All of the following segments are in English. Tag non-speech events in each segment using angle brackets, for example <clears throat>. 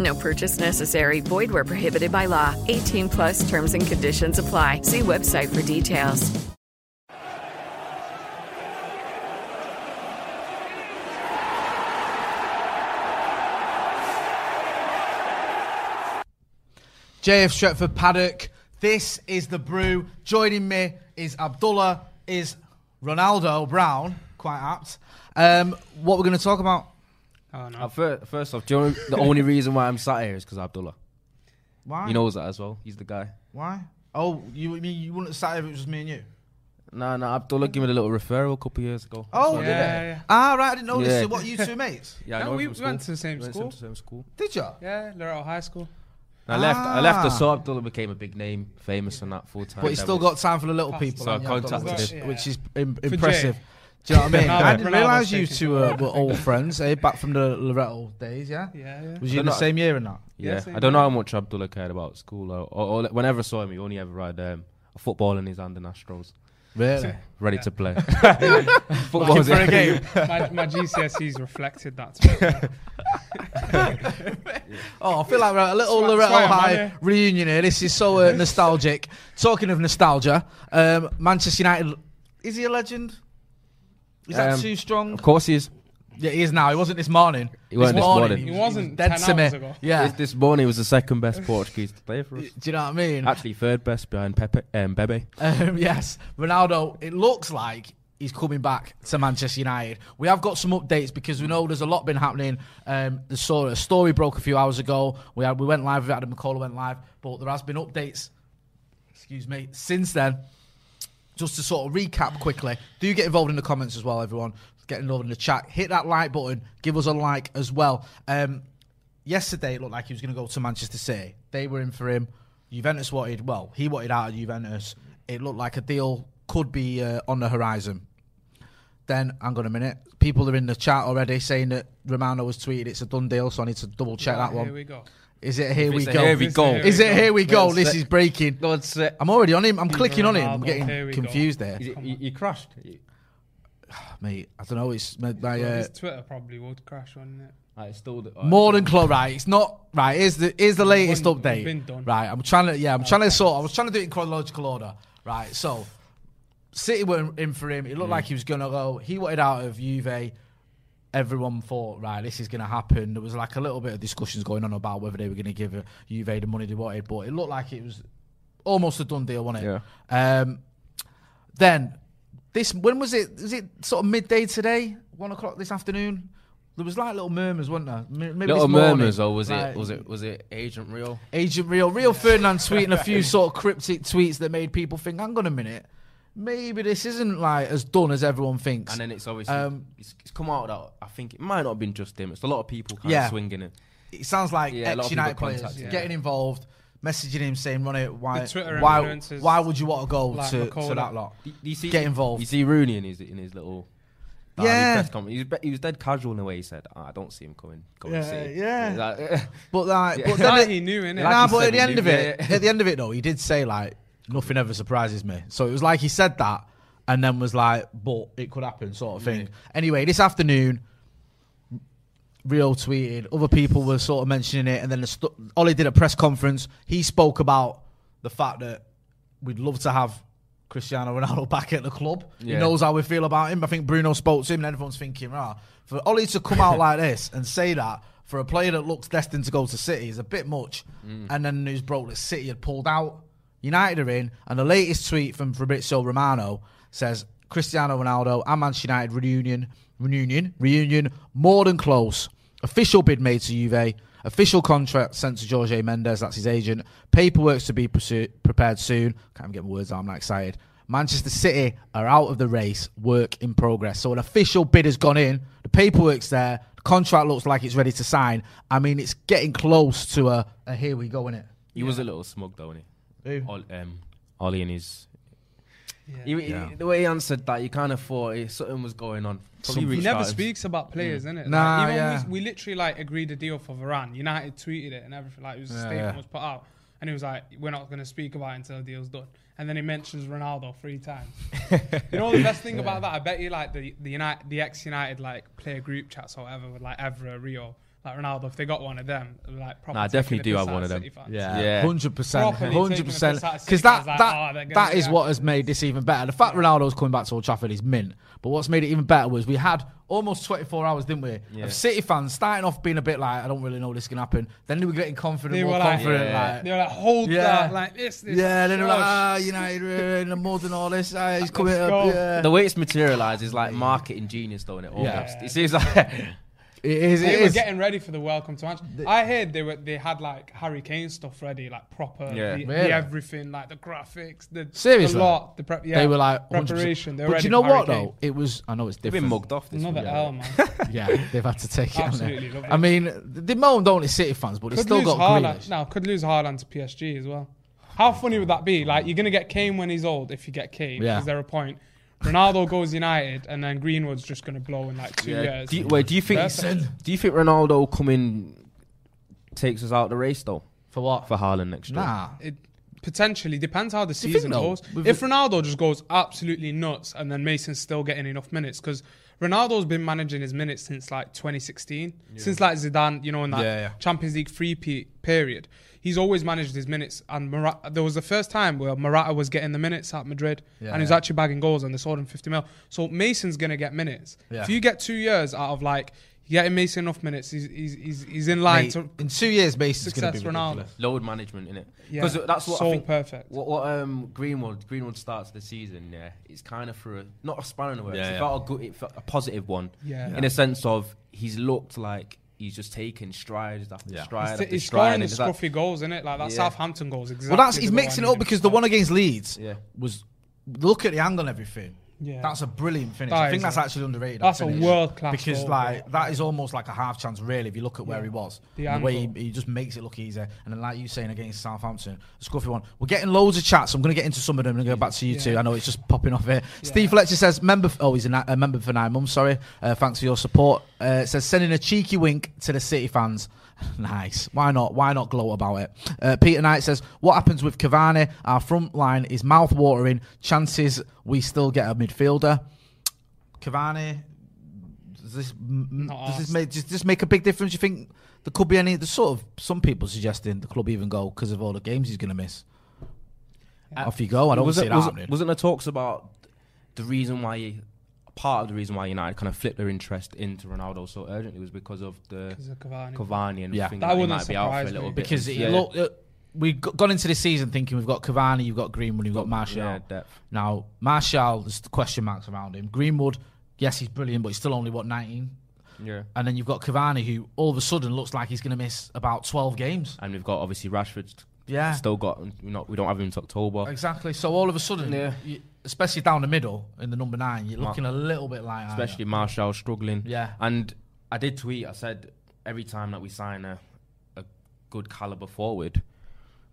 No purchase necessary. Void where prohibited by law. 18 plus terms and conditions apply. See website for details. JF Stretford Paddock. This is the brew. Joining me is Abdullah, is Ronaldo Brown, quite apt. Um, what we're going to talk about? Oh no. Uh, fir- first off, do you know the only reason why I'm sat here is because Abdullah. Why? He knows that as well. He's the guy. Why? Oh, you mean you wouldn't have sat here if it was just me and you? Nah, nah, Abdullah gave me a little referral a couple of years ago. Oh, Yeah, did yeah, yeah. Ah, right, I didn't know this. Yeah. So what, you two <laughs> mates? Yeah, I No, know we- we went to the same We went school. to the same school. Did you? Yeah, Laurel High School. I left. I left the Ah. so Abdullah became a big name, famous on that full time. But you still got time for the little people. So I haven't you, Abdullah? contacted which, him. which is im- Jay. impressive. Do you know what I mean? <laughs> No, I didn't Ronaldo's realise you two too uh, were old friends, eh? Back from the Loretto days, yeah? Yeah, yeah. Was you in the same year or not? Yeah, Yeah, I don't know how much Abdullah cared about school. Or, or, or whenever I saw him, he only ever had um, a football in his hand and Astros, Really? ready Yeah. to play. <laughs> <laughs> Looking Football's for a game. my, my GCSEs reflected that. Oh, I feel like we're at a little That's Loretto that's why I'm High reunion here. This is so uh, nostalgic. Talking of nostalgia, um, Manchester United. Is he a legend? Is that Um, too strong? Of course, he is. Yeah, he is now. He wasn't this morning. He wasn't this morning. He wasn't dead 10 to me. hours ago. Yeah. This, this morning he was the second best Portuguese to play for us. Do you know what I mean? Actually, third best behind Pepe, um, Bebe. Um, <laughs> yes, Ronaldo. It looks like he's coming back to Manchester United. We have got some updates because we know there's a lot been happening. Um, the story, a story broke a few hours ago. We had we went live with Adam McCullough went live, but there has been updates. Excuse me. Since then, just to sort of recap quickly, do get involved in the comments as well, everyone. Get involved in the chat. Hit that like button. Give us a like as well. Um, yesterday, it looked like he was going to go to Manchester City. They were in for him. Juventus wanted, well, he wanted out of Juventus. It looked like a deal could be uh, on the horizon. Then, hang on a minute. People are in the chat already saying that Romano was tweeted it's a done deal, so I need to double check that one. Here we go. Is it here we go? here we go. Is it here we go? This is breaking. God, say, I'm already on him. I'm clicking on him. I'm getting Here we go. confused there. Is it, you, you crashed. <sighs> Mate, I don't know. It's my, my, uh, his Twitter probably would crash, wouldn't it? It's still the, more than close. Right, it's not right. Here's the here's the latest Been- update. been done. Right, I'm trying to yeah, I'm trying to sort. I was trying to do it in chronological order. Right, so City were in for him. It looked like he was gonna go. He wanted out of Juve. Everyone thought, right, this is going to happen. There was like a little bit of discussions going on about whether they were going to give uh, Juve the money they wanted, but it looked like it was almost a done deal, wasn't it? Yeah. Um, then this when was it? Was it sort of midday today? One o'clock this afternoon? There was like little murmurs, weren't there? Maybe Little murmurs, or was Like, it was it was it Agent Rio? Agent Rio, Rio Ferdinand tweeting a few <laughs> sort of cryptic tweets that made people think, hang on a minute, maybe this isn't like as done as everyone thinks. And then it's obviously Um, it's, it's come out that I think it might not have been just him. It's a lot of people kind Yeah. of swinging it. it sounds like Yeah, a lot of ex United players contacted him. getting involved, messaging him saying, "Ronnie, why, Twitter why, why would you want to go like to, to McCullough. that lot?" Do, do you see, Get involved. You see Rooney in his in his little Barney Yeah. press conference. He was, he was dead casual in the way he said, "Ah, "I don't see him coming." Going Yeah, to City." yeah. <laughs> Like, But like, Yeah. but then Like it- he knew, innit? Like nah, he but at the end knew, of it, yeah. at the end of it though, he did say like nothing ever surprises me. So it was like he said that, and then was like, but it could happen, sort of thing. Anyway, this afternoon, Rio tweeted, other people were sort of mentioning it, and then the st- Ollie did a press conference. He spoke about the fact that we'd love to have Cristiano Ronaldo <laughs> back at the club. He knows how we feel about him. I think Bruno spoke to him, and everyone's thinking, ah, for Ollie to come out <laughs> like this and say that for a player that looks destined to go to City is a bit much. And then news broke that City had pulled out. United are in, and the latest tweet from Fabrizio Romano says Cristiano Ronaldo and Manchester United reunion, reunion, reunion, more than close. Official bid made to Juve. Official contract sent to Jorge Mendes, that's his agent. Paperwork's to be pursu- prepared soon. Can't even get my words out, I'm not excited. Manchester City are out of the race, work in progress. So an official bid has gone in, the paperwork's there, the contract looks like it's ready to sign. I mean, it's getting close to a, a here we go, innit? He was a little smug, though, wasn't he? Who? Ol- um, Ollie and his. Yeah. He, he- Yeah. the way he answered that, you kind of thought eh, something was going on. Probably He reached never out and- speaks about players, innit? Nah, like, even yeah. we, we literally like agreed a deal for Varane. United tweeted it and everything. Like it was a Yeah, statement yeah. was put out, and he was like, "We're not going to speak about it until the deal's done." And then he mentions Ronaldo three times. you know the best thing <laughs> about that? I bet you like the the United, the ex United like player group chats or whatever with like Evra, Rio, like Ronaldo. If they got one of them, like proper Nah, I definitely do piss have one of them. City fans. Yeah. hundred percent, hundred taking the percent. piss out of Because City that like, that oh, they're gonna that do is that. what has made this even better. The fact Ronaldo's coming back to Old Trafford is mint. But what's made it even better was we had almost 24 hours, didn't we, Yeah. of City fans starting off being a bit like, I don't really know this can happen. Then they were getting confident, They more like, confident. Yeah. Like, they were like, hold Yeah. that, like this, this. yeah, then they were like, shush. ah, United are in the mud and all this. Ah, he's coming up. Yeah. The way it's materialized is like marketing genius, though, innit? Yeah. Almost. It seems like. <laughs> It is. They It were is. getting ready for the welcome to Manchester. I heard they were they had like Harry Kane stuff ready, like proper, Yeah. the, the everything, like the graphics, the Seriously? the lot, the prep. Yeah, they were like 100%. preparation. They were but ready you know for Harry what Kane. though? It was. I know it's They've different. been mugged off this Another week. L, man. <laughs> Yeah, they've had to take it. Absolutely love. I mean, they moaned only City fans, but they Could still lose got Haaland. Grealish. No, could lose Haaland to PSG as well. How funny would that be? Like you're gonna get Kane when he's old. If you get Kane, Yeah. is there a point? Ronaldo goes United, and then Greenwood's just gonna blow in like two Yeah. years. Do you, wait, do you think? Perfect. Do you think Ronaldo coming takes us out the race though For what? for Haaland next year? Nah. It potentially depends how the you season though, goes. with If the- Ronaldo just goes absolutely nuts and then Mason's still getting enough minutes, because Ronaldo's been managing his minutes since like 2016, since like Zidane, you know, in that Yeah, yeah. Champions League free period. He's always managed his minutes, and Mara- there was the first time where Morata was getting the minutes at Madrid, Yeah, and he was yeah. actually bagging goals, and they sold him 50 mil. So Mason's gonna get minutes. Yeah. If you get two years out of like getting Mason enough minutes, he's he's he's, he's in line Mate, to in two years, Mason's going to success be Ronaldo. Load management in it. Yeah, Because that's what so I think. perfect. What, what um Greenwood Greenwood starts the season, yeah, it's kind of for a, not a spanner in the works. Yeah, it yeah. felt a good, it felt a positive one. Yeah. In a sense of he's looked like he's just taking strides after Yeah. stride He's, after he's stride. scoring and the it's like- goals, isn't it? Like that Yeah. Southampton goals. Exactly. Well, that's he's mixing it up because the one against Leeds Yeah. was look at the angle and everything. Yeah. That's a brilliant finish. That I think that's a- actually underrated. that's that a world-class because goal, like yeah. that is almost like a half chance really if you look at where Yeah. he was. The the way he, he just makes it look easy. And then like you saying against Southampton, the scruffy one. We're getting loads of chats. So I'm going to get into some of them and go back to you Yeah. two. I know it's just popping off here. Steve Fletcher says member. f- Oh, he's a, ni- a member for nine months. Sorry. Uh, thanks for your support. Uh, it says sending a cheeky wink to the City fans. <laughs> Nice. Why not? Why not gloat about it? Uh, Peter Knight says, "What happens with Cavani? Our front line is mouth watering. Chances we still get a midfielder. Cavani. Does this m- m- does this make does this make a big difference? You think there could be any? There's sort of some people suggesting the club even go because of all the games he's going to miss. Off you go. I don't was see it, that was, happening. Wasn't there talks about the reason why you, part of the reason why United kind of flipped their interest into Ronaldo so urgently was because of the Because of Cavani. Cavani and Yeah. thinking That that, wouldn't might be out for a little me. bit. because it yeah, look, uh, we've got- gone into the season thinking we've got Cavani, you've got Greenwood, you've got Martial. yeah, depth. Now Martial, there's question marks around him. Greenwood, yes, he's brilliant, but he's still only what 19. Yeah. And then you've got Cavani, who all of a sudden looks like he's going to miss about 12 games. And we've got obviously Rashford. Yeah. Still got. We not. We don't have him until October. Exactly. So all of a sudden, Yeah. you, especially down the middle in the number nine, you're looking a little bit like especially Martial struggling. Yeah. And I did tweet. I said every time that we sign a, a good caliber forward,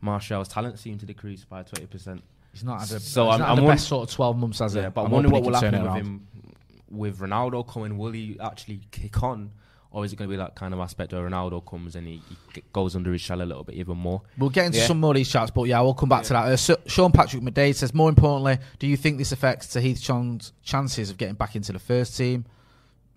Martial's talent seemed to decrease by twenty percent. He's not had, a, So he's I'm- not I'm the won- best sort of 12 months, has Yeah, it? but I I'm wonder hoping what will happen with him with Ronaldo coming. Will he actually kick on, or is it going to be that kind of aspect where Ronaldo comes and he, he goes under his shell a little bit even more? We'll get into Yeah. some more of these chats, but yeah, we'll come back to that. Uh, S- Sean Patrick McDade says, more importantly, do you think this affects Tahith Chong's chances of getting back into the first team?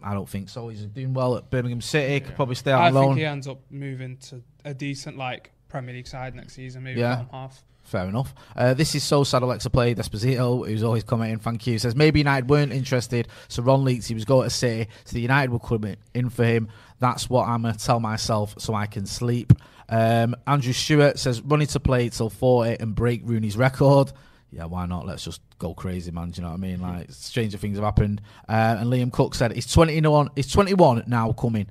I don't think so. He's doing well at Birmingham City. Could probably stay out I on loan. think he ends up moving to a decent like Premier League side next season, maybe Yeah. half. Fair enough. Uh, this is so sad. Alexa Play Desposito, who's always commenting. Thank you. Says maybe United weren't interested, so Ron leaks he was going to City, so the United will come in for him. That's what I'm gonna tell myself so I can sleep. Um, Andrew Stewart says running to play till 40 and break Rooney's record. Yeah, why not? Let's just go crazy, man. Do you know what I mean? Like stranger things have happened. Uh, and Liam Cook said he's 21. He's 21 now coming.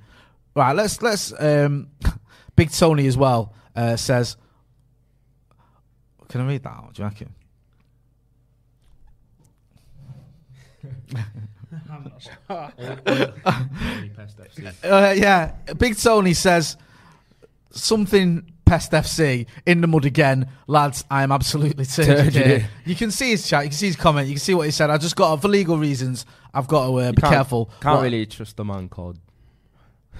Right. Let's let's. Um, <laughs> Big Tony as well uh, says. Can I read that out? Do you reckon? I'm not sure. Uh, yeah, Big Tony says something pest FC in the mud again, lads. I am absolutely <laughs> turgid here. You can see his chat, you can see his comment, you can see what he said. I just got for legal reasons. I've got to uh, be Can't- careful. Can't What- really trust the man called.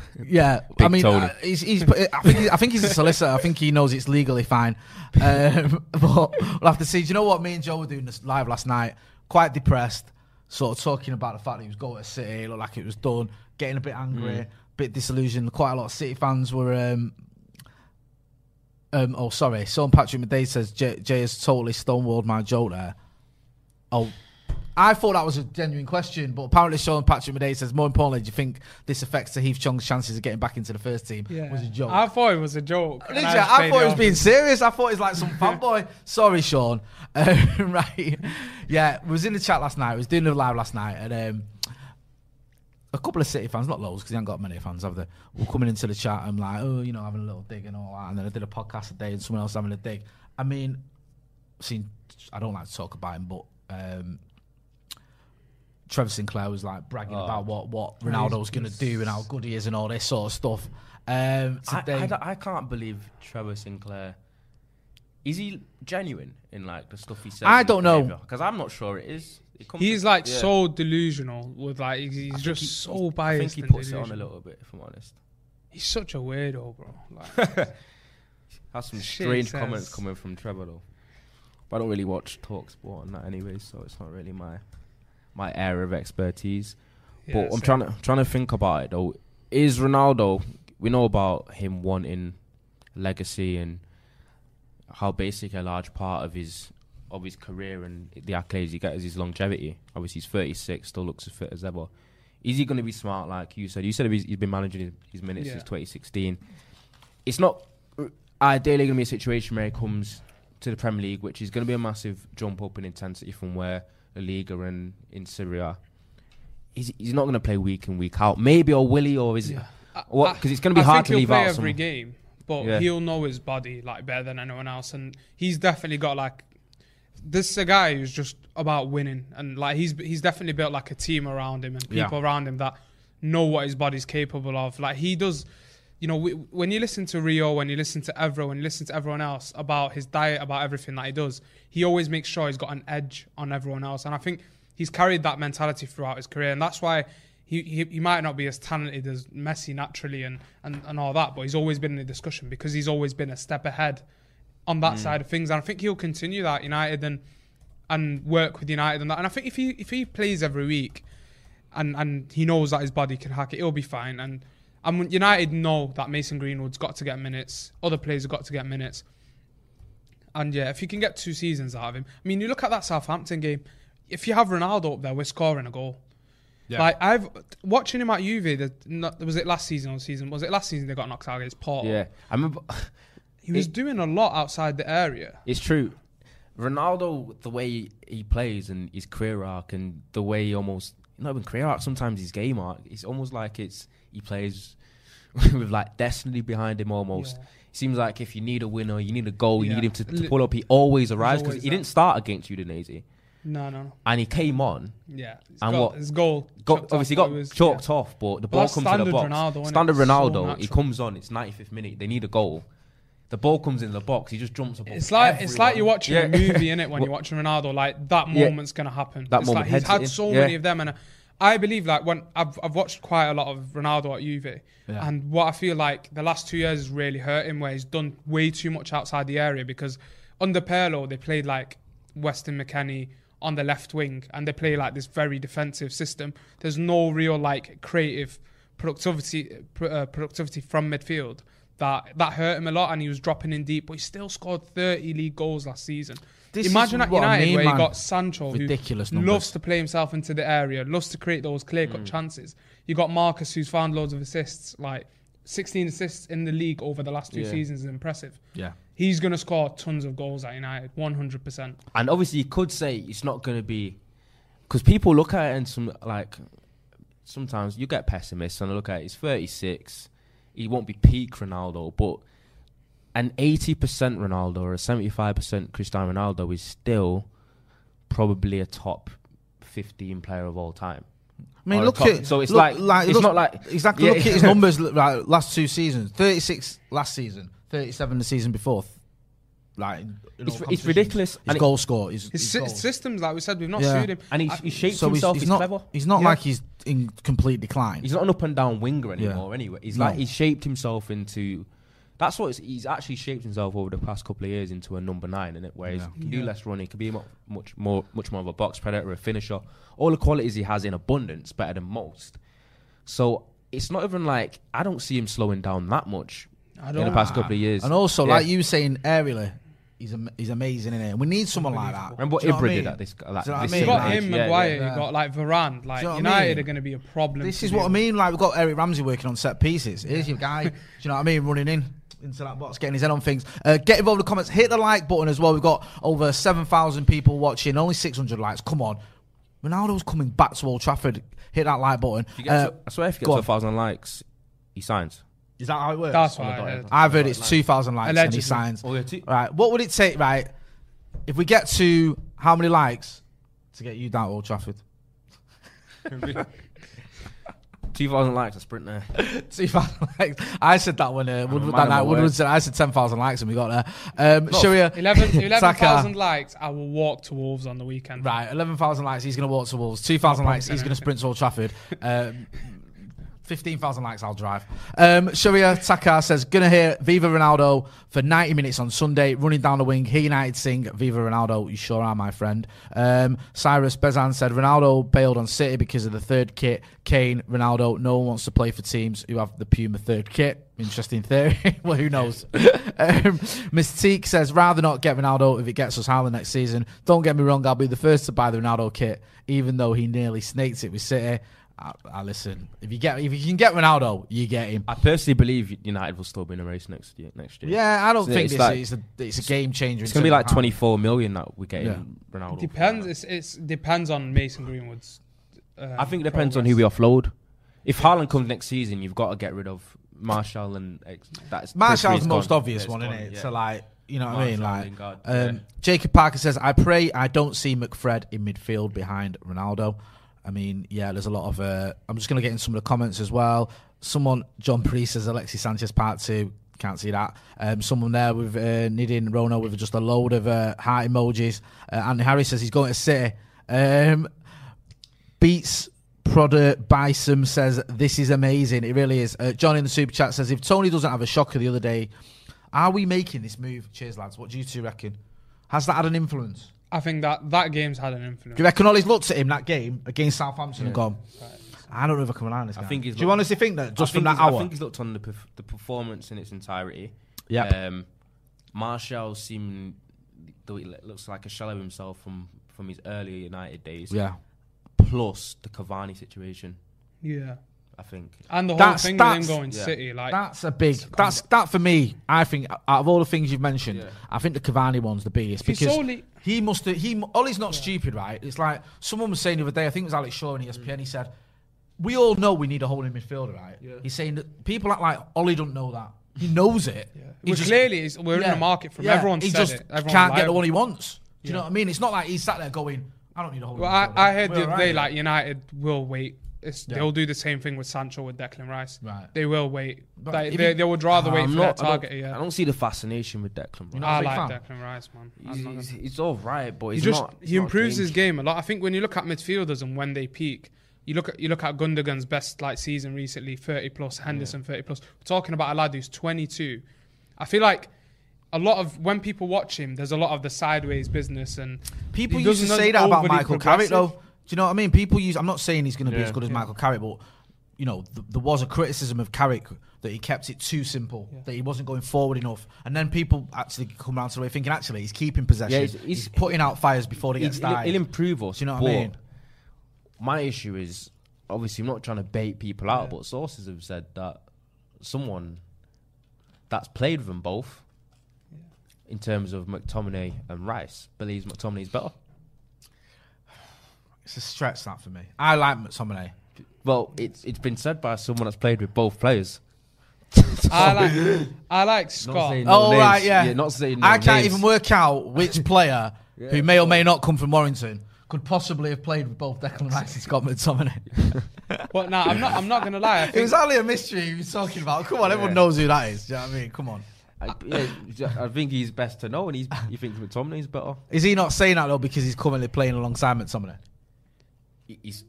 <laughs> Yeah, I mean, uh, he's, he's, I think he's, I think he's a solicitor. I think he knows it's legally fine. Um, <laughs> but we'll have to see. Do you know what me and Joe were doing this live last night? Quite depressed, sort of talking about the fact that he was going to City, looked like it was done, getting a bit angry, Mm. bit disillusioned. Quite a lot of City fans were. Um, um, oh, sorry. Sean Patrick Madej says Jay, Jay has totally stonewalled my joke there. Oh, I thought that was a genuine question, but apparently Sean Patrick Madej says, more importantly, do you think this affects Tahith Chong's chances of getting back into the first team? Yeah. Was a joke. I thought it was a joke. Literally, just I thought he it was being serious. I thought he was like some fanboy. <laughs> Sorry, Sean. <laughs> Um, right. Yeah, we was in the chat last night. We was doing the live last night, and um, a couple of City fans, not loads, because they haven't got many fans, have they? Were coming into the chat I'm like, oh, you know, having a little dig and all that. And then I did a podcast today, and someone else having a dig. I mean, seen. I don't like to talk about him, but um, Trevor Sinclair was like bragging Oh. about what what Ronaldo's going to do and how good he is and all this sort of stuff. Um, I, today- I, don't- I can't believe Trevor Sinclair. Is he genuine in like the stuff he says? I don't know. because I'm not sure it is. It He's to- like yeah. so delusional with like he's, he's I just he- so I think biased. he and puts it on a little bit, if I'm honest. He's such a weirdo, bro. Like, <laughs> Has some strange says- comments coming from Trevor though. But I don't really watch Talk Sport and that anyway, so it's not really my my area of expertise. yeah, but I'm same. trying to trying to think about it though. Is Ronaldo? We know about him wanting legacy and how basically a large part of his of his career and the accolades he gets is his longevity. Obviously, he's 36, still looks as fit as ever. Is he going to be smart like you said? You said he's, he's been managing his, his minutes Yeah. since 2016. It's not uh, ideally going to be a situation where he comes to the Premier League, which is going to be a massive jump up in intensity from where La Liga and in Serie A. He's, he's not going to play week in week out. Maybe or will he or is it? What? Because it's going to be I hard think to he'll leave play out every some. game, but Yeah. he'll know his body like better than anyone else, and he's definitely got like this is a guy who's just about winning, and like he's he's definitely built like a team around him and Yeah. people around him that know what his body's capable of. Like he does. You know, we, when you listen to Rio, when you listen to Evra, when you listen to everyone else about his diet, about everything that he does, he always makes sure he's got an edge on everyone else. And I think he's carried that mentality throughout his career. And that's why he, he, he might not be as talented as Messi naturally and, and, and all that, but he's always been in the discussion because he's always been a step ahead on that mm. side of things. And I think he'll continue that United and and work with United and that. And I think if he if he plays every week and and he knows that his body can hack it, he'll be fine. And and United know that Mason Greenwood's got to get minutes. Other players have got to get minutes. And yeah, if you can get two seasons out of him, I mean, you look at that Southampton game. If you have Ronaldo up there, we're scoring a goal. Yeah. Like I've watching him at Juve. The, was it last season or season? Was it last season they got knocked out against Porto? Yeah, I remember. <laughs> he was It- doing a lot outside the area. It's true. Ronaldo, the way he, he plays and his career arc, and the way he almost not even career arc, sometimes his game arc, it's almost like it's he plays <laughs> with like destiny behind him. Almost Yeah. seems like if you need a winner, you need a goal, you Yeah. need him to, to pull up. He always arrives because he didn't start against Udinese, No, no, no. and he came on. Yeah, And goal, what- his goal Got, obviously got was- chalked yeah. off, but the ball that's comes to the box. Ronaldo, standard so Ronaldo, he comes on. It's 95th minute. They need a goal. The ball comes in the box. He just jumps above. It's like it's like you're watching Yeah. a movie in it when <laughs> you're watching Ronaldo. Like that moment's gonna happen. That It's moment like he's had so many of them, and I believe like when I've I've watched quite a lot of Ronaldo at Juve, Yeah. and what I feel like the last two years has really hurt him, where he's done way too much outside the area because under Pirlo they played like Weston McKennie on the left wing, and they play like this very defensive system. There's no real like creative productivity pr- uh, productivity from midfield. That that hurt him a lot, and he was dropping in deep, but he still scored 30 league goals last season. This Imagine at what I United mean, where man. you got Sancho, Ridiculous who numbers. loves to play himself into the area, loves to create those clear Mm. cut chances. You got Marcus, who's found loads of assists, like 16 assists in the league over the last two Yeah. seasons is impressive. Yeah. He's going to score tons of goals at United, 100%. And obviously, you could say it's not going to be because people look at it and some like sometimes you get pessimists and look at it. He's 36. He won't be peak Ronaldo, but an 80% Ronaldo or a 75% Cristiano Ronaldo is still probably a top 15 player of all time. I mean, look top- at so it's look, like- it's look- not like- exactly. Yeah. Look at his <laughs> numbers. Like last two seasons, thirty six last season, thirty seven the season before. Like It's, it's ridiculous. His And it- goal score, his, His, his sy- goals. systems, like we said, we've not Yeah. sued him. and he, I- he shapes so he's, himself. he's He's, not. clever. He's not Yeah. like he's in complete decline. He's not an up and down winger Yeah. anymore. Anyway, he's No. like he's shaped himself into. That's what it's, he's actually shaped himself over the past couple of years into a number nine, in it, where Yeah. he can do Yeah. less running, can be mu- much more, much more of a box predator, a finisher. All the qualities he has in abundance, better than most. So it's not even like I don't see him slowing down that much I in the past couple of years. and also, Yeah. like you were saying aerially, he's am- he's amazing in it. We need someone like that. remember what Do you know Ibra did at this. Like, Do you know I this mean? Got him, yeah, Maguire, yeah. yeah. you got like Varane. Like Do you know what I United mean? are going to be a problem. This is what I mean. Like we've got Eric Ramsay working on set pieces. Here's your guy. <laughs> Do you know what I mean? Running in into that box, getting his head on things. Uh, get involved in the comments. Hit the like button as well. We've got over seven thousand people watching. Only six hundred likes. Come on. Ronaldo's coming back to Old Trafford. Hit that like button. You get Uh, to- I swear, if you get to on. thousand likes, he signs. is that how it works? That's on what I dotted heard. line. I've heard it's two thousand likes and he signs. Oh, yeah, two- Right. What would it take? Right. If we get to how many likes to get you down to Old Trafford? <laughs> <laughs> Two thousand likes, a sprint there. <laughs> Two thousand likes. I said that when uh, Woodward, that night. Woodward said I said ten thousand likes and we got there. Um, Sharia 11 <laughs> Saka. 11,000 likes. I will walk to Wolves on the weekend. Right, eleven thousand likes. He's going to walk to Wolves. Two thousand likes. He's going to sprint to Old Trafford. <laughs> Um, Fifteen thousand likes. I'll drive. Um, Sharia Takar says, "Gonna hear Viva Ronaldo for ninety minutes on Sunday, running down the wing. He United sing Viva Ronaldo. You sure are, my friend." Um, Cyrus Bezan said, "Ronaldo bailed on City because of the third kit. Kane, Ronaldo. No one wants to play for teams who have the Puma third kit." Interesting theory. <laughs> well, who knows? um, Mystique says, rather not get Ronaldo if it gets us Haaland next season. Don't get me wrong, I'll be the first to buy the Ronaldo kit, even though he nearly snaked it with City. I, I listen. If you get, if you can get Ronaldo, you get him. I personally believe United will still be in a race next year. Next year. Yeah, I don't So think it's this like- is a, it's a game changer. It's gonna be like 24 million that we get getting Yeah. Ronaldo. for. Depends. It's, it's depends on Mason Greenwood's. Um, I think it depends on who we offload. If Haaland comes next season, you've got to get rid of Martial and ex- that's Martial's Trippier the most gone. obvious Yeah, one, it's isn't it? yeah. So like, you know what I mean? Like, Lingard, um, yeah. Jacob Parker says, "I pray I don't see McFred in midfield behind Ronaldo." I mean, yeah, there's a lot of. Uh, I'm just gonna get in some of the comments as well. Someone, John Priest says Alexis Sanchez part two. Can't see that. Um, someone there with uh, Nidin Rono with just a load of uh, heart emojis. Uh, Andy Harris says he's going to City. Um, Beats Prodder Bison says this is amazing. It really is. Uh, John in the super chat says if Tony doesn't have a shocker the other day, are we making this move? Cheers, lads. What do you two reckon? Has that had an influence? I think that that game's had an influence. Do you reckon Ollie's looked at him that game against Southampton and gone, I don't know if I can rely on this guy. I think he's do you looked- honestly think that just I from that he's- hour? I think he's looked on the perf- the performance in its entirety. Yeah. Um, Martial seemed though he looks like a shell of himself from from his earlier United days. yeah. Plus the Cavani situation, Yeah, I think. and the whole That's- thing with him that's- going yeah. City, like That's a big. A That's that for me. I think out of all the things you've mentioned, Yeah. I think the Cavani one's the biggest If because solely- he must. have He Ollie's not stupid, right? It's like someone was saying the other day. I think it was Alex Shaw on ESPN. He mm. said, "We all know we need a holding midfielder, right?" He's saying that people act like Ollie don't know that. He knows it. He Well, just- clearly we're in Yeah. the market from Yeah. everyone. He just. Everyone can't get the one he wants. Do you know what I mean? It's not like he's sat there going, "I don't need a holding Well, I, midfielder." I heard We're the other day like United will wait. It's, Yeah. They'll do the same thing with Sancho with Declan Rice. Right. They will wait. But Like, they, you- they would rather wait I'm for not- their target. don't, Yeah, I don't see the fascination with Declan. Rice. not a I like fan? Declan Rice, man. I'm He's, gonna- he's all right, but he he's just not. he not improves his game a lot. I think when you look at midfielders and when they peak, You look at you look at Gundogan's best like season recently, 30 plus, Henderson 30 plus. We're talking about a lad who's 22. I feel like a lot of when people watch him, there's a lot of the sideways business and People used to say that about overly Michael Carrick, though. Progressive. Do you know what I mean? People use. I'm not saying he's going to be Yeah. as good as Michael Carrick, but you know, th- there was a criticism of Carrick that he kept it too simple, that he wasn't going forward enough, and then people actually come around to the way thinking actually he's keeping possession, Yeah, he's, he's- he's- putting out fires before they get He's- he'll, started. he'll improve us. Do you know what I mean? My issue is obviously I'm not trying to bait people out, but sources have said that someone that's played with them both, in terms of McTominay and Rice, believes McTominay's better. It's a stretch that for me. I like McTominay. Well, it's it's been said by someone that's played with both players. <laughs> I like I like Scott. saying- oh names. right, yeah. Yeah, not saying no I can't names. even work out which <laughs> player who may or may not come from Warrington could possibly have played with both Declan Rice and Scott McTominay. <laughs> But no, I'm not. I'm not gonna lie. I it think was only a mystery he was talking about. Come on, everyone knows who that is. Do you know what I mean? Come on. I, yeah, I think he's best to know, and he's he thinks McTominay's better. Is he not saying that though because he's currently playing alongside McTominay? He- He's.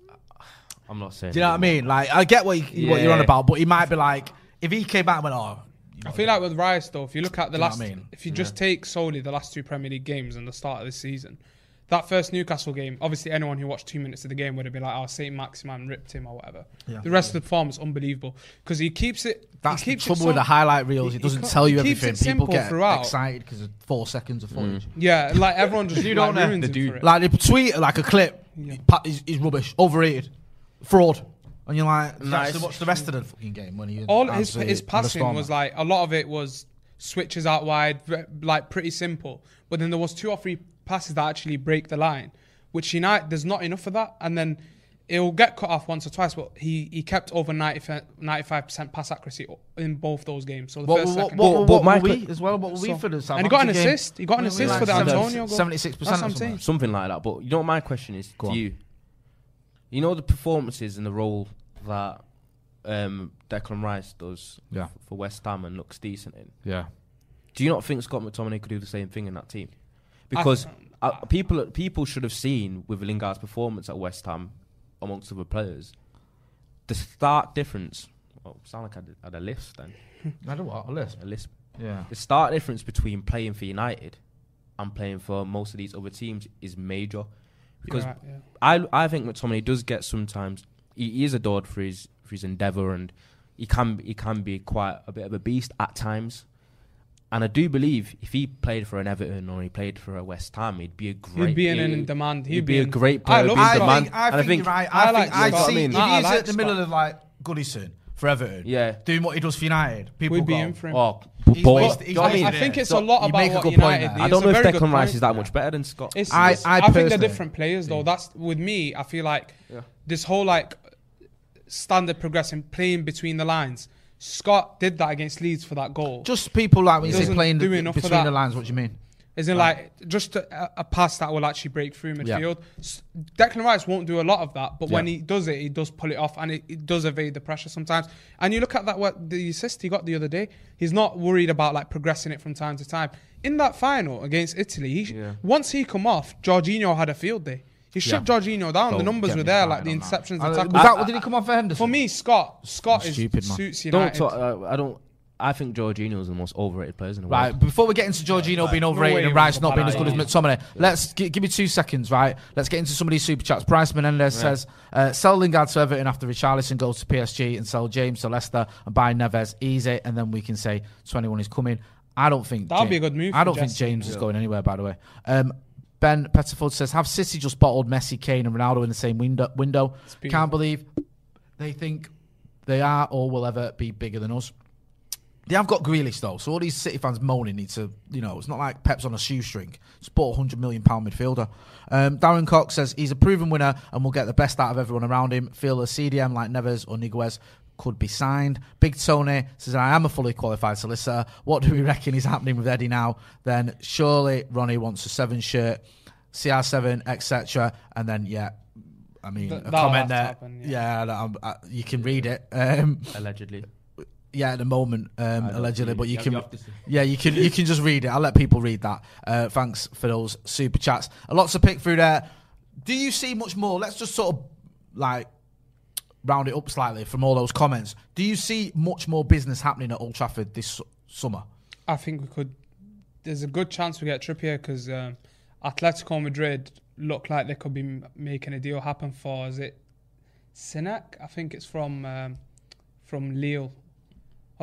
I'm not saying. Do you know what I mean? Like, I get what, you, what you're on Yeah. about, but he might be like, if he came back and went, oh, I feel like with Rice though, if you look at the Do you know what last, I mean? if you just take solely the last two Premier League games and the start of this season, that first Newcastle game, obviously anyone who watched two minutes of the game would have been like, "Oh, Saint Maximin ripped him" or whatever. Yeah. The rest of the form is unbelievable because he keeps it. that's he the keeps trouble it with the highlight reels. he- It doesn't co- tell you keeps everything. it People get throughout. excited because of four seconds of footage. Mm. Yeah, like everyone just You like, don't know. ruins They him do. it. Like, they tweet like a clip, pa- is, is rubbish, overrated, fraud. And you're like, did you Nice. watch the rest of the fucking game when you all his actually his passing was like a lot of it was switches out wide, like pretty simple. But then there was two or three passes that actually break the line, which United there's not enough of that, and then it'll get cut off once or twice. But he he kept over 95 percent pass accuracy in both those games. So the What, first what, second. what, But- what, but were we as well? What were we So- for the and he got an game? assist. He got an We assist like for the Antonio goal. 76% That's or what I'm something. something like that. But you know what my question is Go to on. you. You know the performances and the role that um, Declan Rice does Yeah. for West Ham and looks decent in. Yeah. Do you not think Scott McTominay could do the same thing in that team? Because uh, people people should have seen with Lingard's performance at West Ham amongst other players the stark difference. Oh, sound like I had, had a list then. <laughs> I don't what, a list. A list. Yeah. The stark difference between playing for United and playing for most of these other teams is major. Because right, yeah. I I think McTominay does get sometimes he, he is adored for his for his endeavour and he can he can be quite a bit of a beast at times. And I do believe if he played for an Everton or he played for a West Ham, he'd be a great. He'd be in, he- in demand. He'd, He'd, be, a in- great I player. love in I Scott. demand. think, I And think, you're right. I I, think like I see I mean- if Nah, I he's like at the middle of like Goodison for Everton, Yeah. doing what he does for United, people We'd be in for him. Oh, He's but wasted- he's I mean, I think it's So a lot you about make a what point United I don't know if very Declan Rice is that much better than Scott. I- I I, think they're different players though. That's with me. I feel like this whole like standard progressing, playing between the lines. Scott did that against Leeds for that goal. Just people like when you say playing between the lines. What do you mean? Isn't like just a, a pass that will actually break through midfield. S Declan Rice won't do a lot of that, but when he does it, he does pull it off, and it, it does evade the pressure sometimes. And you look at that what the assist he got the other day. He's not worried about like progressing it from time to time. In that final against Italy, he Yeah. once he come off, Jorginho had a field day. He shut Jorginho down. the numbers were there, like the on that. interceptions, the was that, did he come off for Henderson? For me, Scott, Scott is Stupid, man. suits Don't talk, uh, I don't. I think Jorginho's the most overrated player in the world. Right, before we get into Jorginho being overrated way and he Rice not being as good as bad. McTominay, let's gi- give me two seconds, right? Let's get into some of these super chats. Bryce Menendez says, uh, sell Lingard to Everton after Richarlison goes to PSG and sell James to Leicester and buy Neves easy, and then we can say 21 is coming. I don't think That'd Ja- be a good move I don't think Jesse. James is going anywhere, by the way. Um, Ben Pettiford says, have City just bottled Messi, Kane, and Ronaldo in the same window? window? Can't believe they think they are or will ever be bigger than us. They have got Grealish though, so all these City fans moaning need to, you know, it's not like Pep's on a shoestring. It's bought a hundred million pound midfielder. Um, Darren Cox says he's a proven winner and will get the best out of everyone around him. Feel a CDM like Neves or Niguez could be signed. Big Tony says I am a fully qualified solicitor. What do we reckon is happening with Eddie now? Then surely Ronnie wants a seven shirt, CR7, etc. And then yeah. I mean, Th- a comment there. happen, yeah, that, um, uh, you can read it. Um, Allegedly. yeah, at the moment, um, allegedly, but you you can, have yeah, you can, you can just read it. I'll let people read that. Uh, thanks for those super chats. A lot to pick through there. Do you see much more? Let's just sort of like round it up slightly from all those comments. Do you see much more business happening at Old Trafford this su- summer? I think we could. There's a good chance we get Trippier because um, Atletico Madrid look like they could be m- making a deal happen for. Is it Sinek? I think it's from um, from Lille.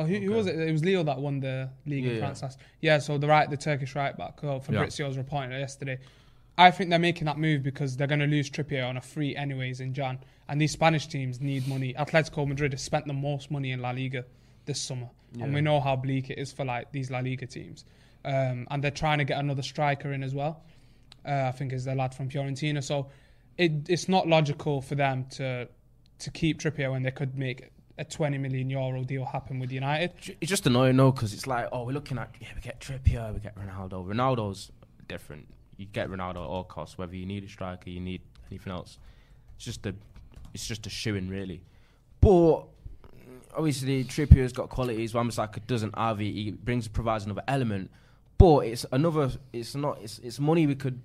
Oh, who, who was it? It was Lille that won the league Yeah, in yeah. France last. Yeah, so the right, the Turkish right back. Oh, Yeah. Fabrizio was reporting it yesterday. I think they're making that move because they're going to lose Trippier on a free anyways in Jan, and these Spanish teams need money. Atletico Madrid has spent the most money in La Liga this summer, and we know how bleak it is for like these La Liga teams. Um, and they're trying to get another striker in as well. Uh, I think is the lad from Fiorentina. So it, it's not logical for them to to keep Trippier when they could make a 20 million euro deal happen with United. It's just annoying, though, because it's like, oh, we're looking at, yeah, we get Trippier, we get Ronaldo. Ronaldo's different. You get Ronaldo at all costs, whether you need a striker, you need anything else. It's just a, it's just a shoe-in, really. But obviously, Trippier's got qualities. Wan-Bissaka doesn't have it. He brings provides another element. But it's another. It's not. It's it's money we could.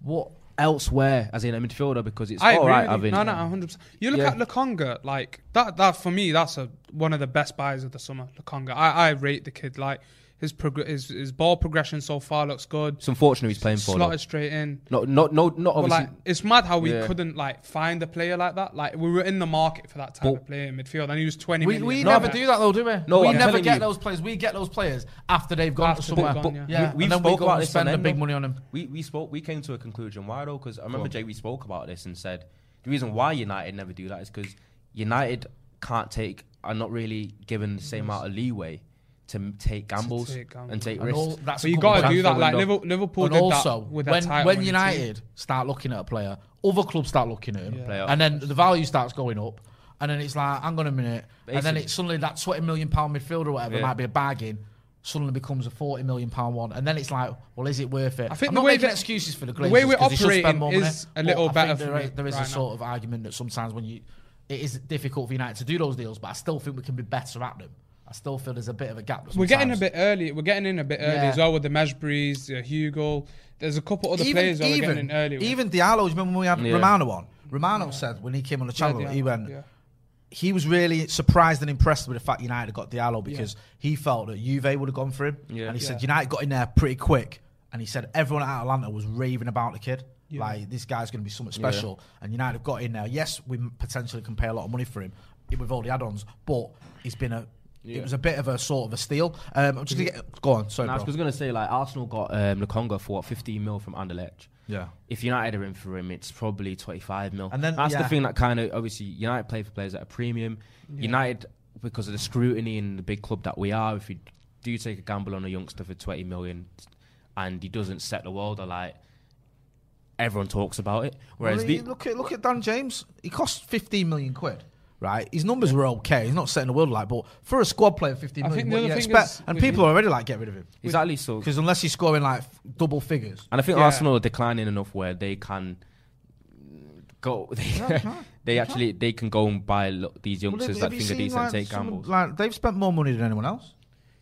What elsewhere as in a midfielder because it's all right. I all right having. No, no, 100%. You look Yeah. at Lokonga, like that. That for me, that's a one of the best buys of the summer. Lokonga, I, I rate the kid. Like his progr- his his ball progression so far looks good. It's unfortunate he's playing for. though. Slotted straight in. No, no, no, not But obviously. like, it's mad how we Yeah. couldn't like find a player like that. Like we were in the market for that type But- of player in midfield, and he was twenty We, we never do that though, do we? No, we I'm never get you. those players. We get those players after they've gone After somewhere. they've gone, yeah. yeah, we, and then spoke we go about and this spend on the big money on him. We we spoke. We came to a conclusion. Why though? Because I remember Jay. We spoke about this and said the reason why United never do that is because United can't take are not really given the same amount of leeway to take gambles take gambles. and take And risks. all, that's But you good got to do that. Like. Liverpool, Liverpool And did also, that with their when title when United team. start looking at a player, other clubs start looking at him, Player. and then the value starts going up, and then it's like, hang on a minute, and then Basically- it's suddenly that twenty million pound midfielder or whatever Yeah. might be a bargain. Suddenly becomes a forty million pound one, and then it's like, well, is it worth it? I think I'm the not way making that- excuses for the the way we're 'cause they spend operating more money, is a little I better think for there me there is a right sort of argument that sometimes when you, it is difficult for United to do those deals, but I still think we can be better at them. I still feel there's a bit of a gap. We're getting a bit early. We're getting in a bit early Yeah. as well with the Meshburys, uh, Hugo. There's a couple other players that we're getting in early. with. Even Diallo, do you remember when we had Yeah. Romano on? Romano said when he came on the channel, Yeah, he went, yeah. he was really surprised and impressed with the fact United got Diallo because he felt that Juve would have gone for him. Yeah. And he said United got in there pretty quick. And he said everyone at Atalanta was raving about the kid. Like, this guy's going to be something special. And United have got in there. Yes, we potentially can pay a lot of money for him with all the add ons, but he's been a. It was a bit of a sort of a steal. Um, I'm just gonna get, go on. Sorry, And I was going to say like Arsenal got um, Lokonga for what 15 mil from Anderlecht. Yeah. If United are in for him, it's probably 25 mil. And then- that's yeah. the thing that kind of obviously United play for players at a premium. United because of the scrutiny in the big club that we are. If you do take a gamble on a youngster for 20 million, and he doesn't set the world alight, everyone talks about it. Whereas Well, the, look at look at Dan James. He cost 15 million quid. Right, his numbers were okay. He's not setting the world alight, but for a squad player, 15 I million, think the what other you thing expect? is And with people are already like get rid of him exactly so. because unless he's scoring like f- double figures, And I think Yeah. Arsenal are declining enough where they can go. <laughs> They, they actually they can go and buy lo- these Well, youngsters that have you think are seen, decent like, and take some- gambles. Like they've spent more money than anyone else.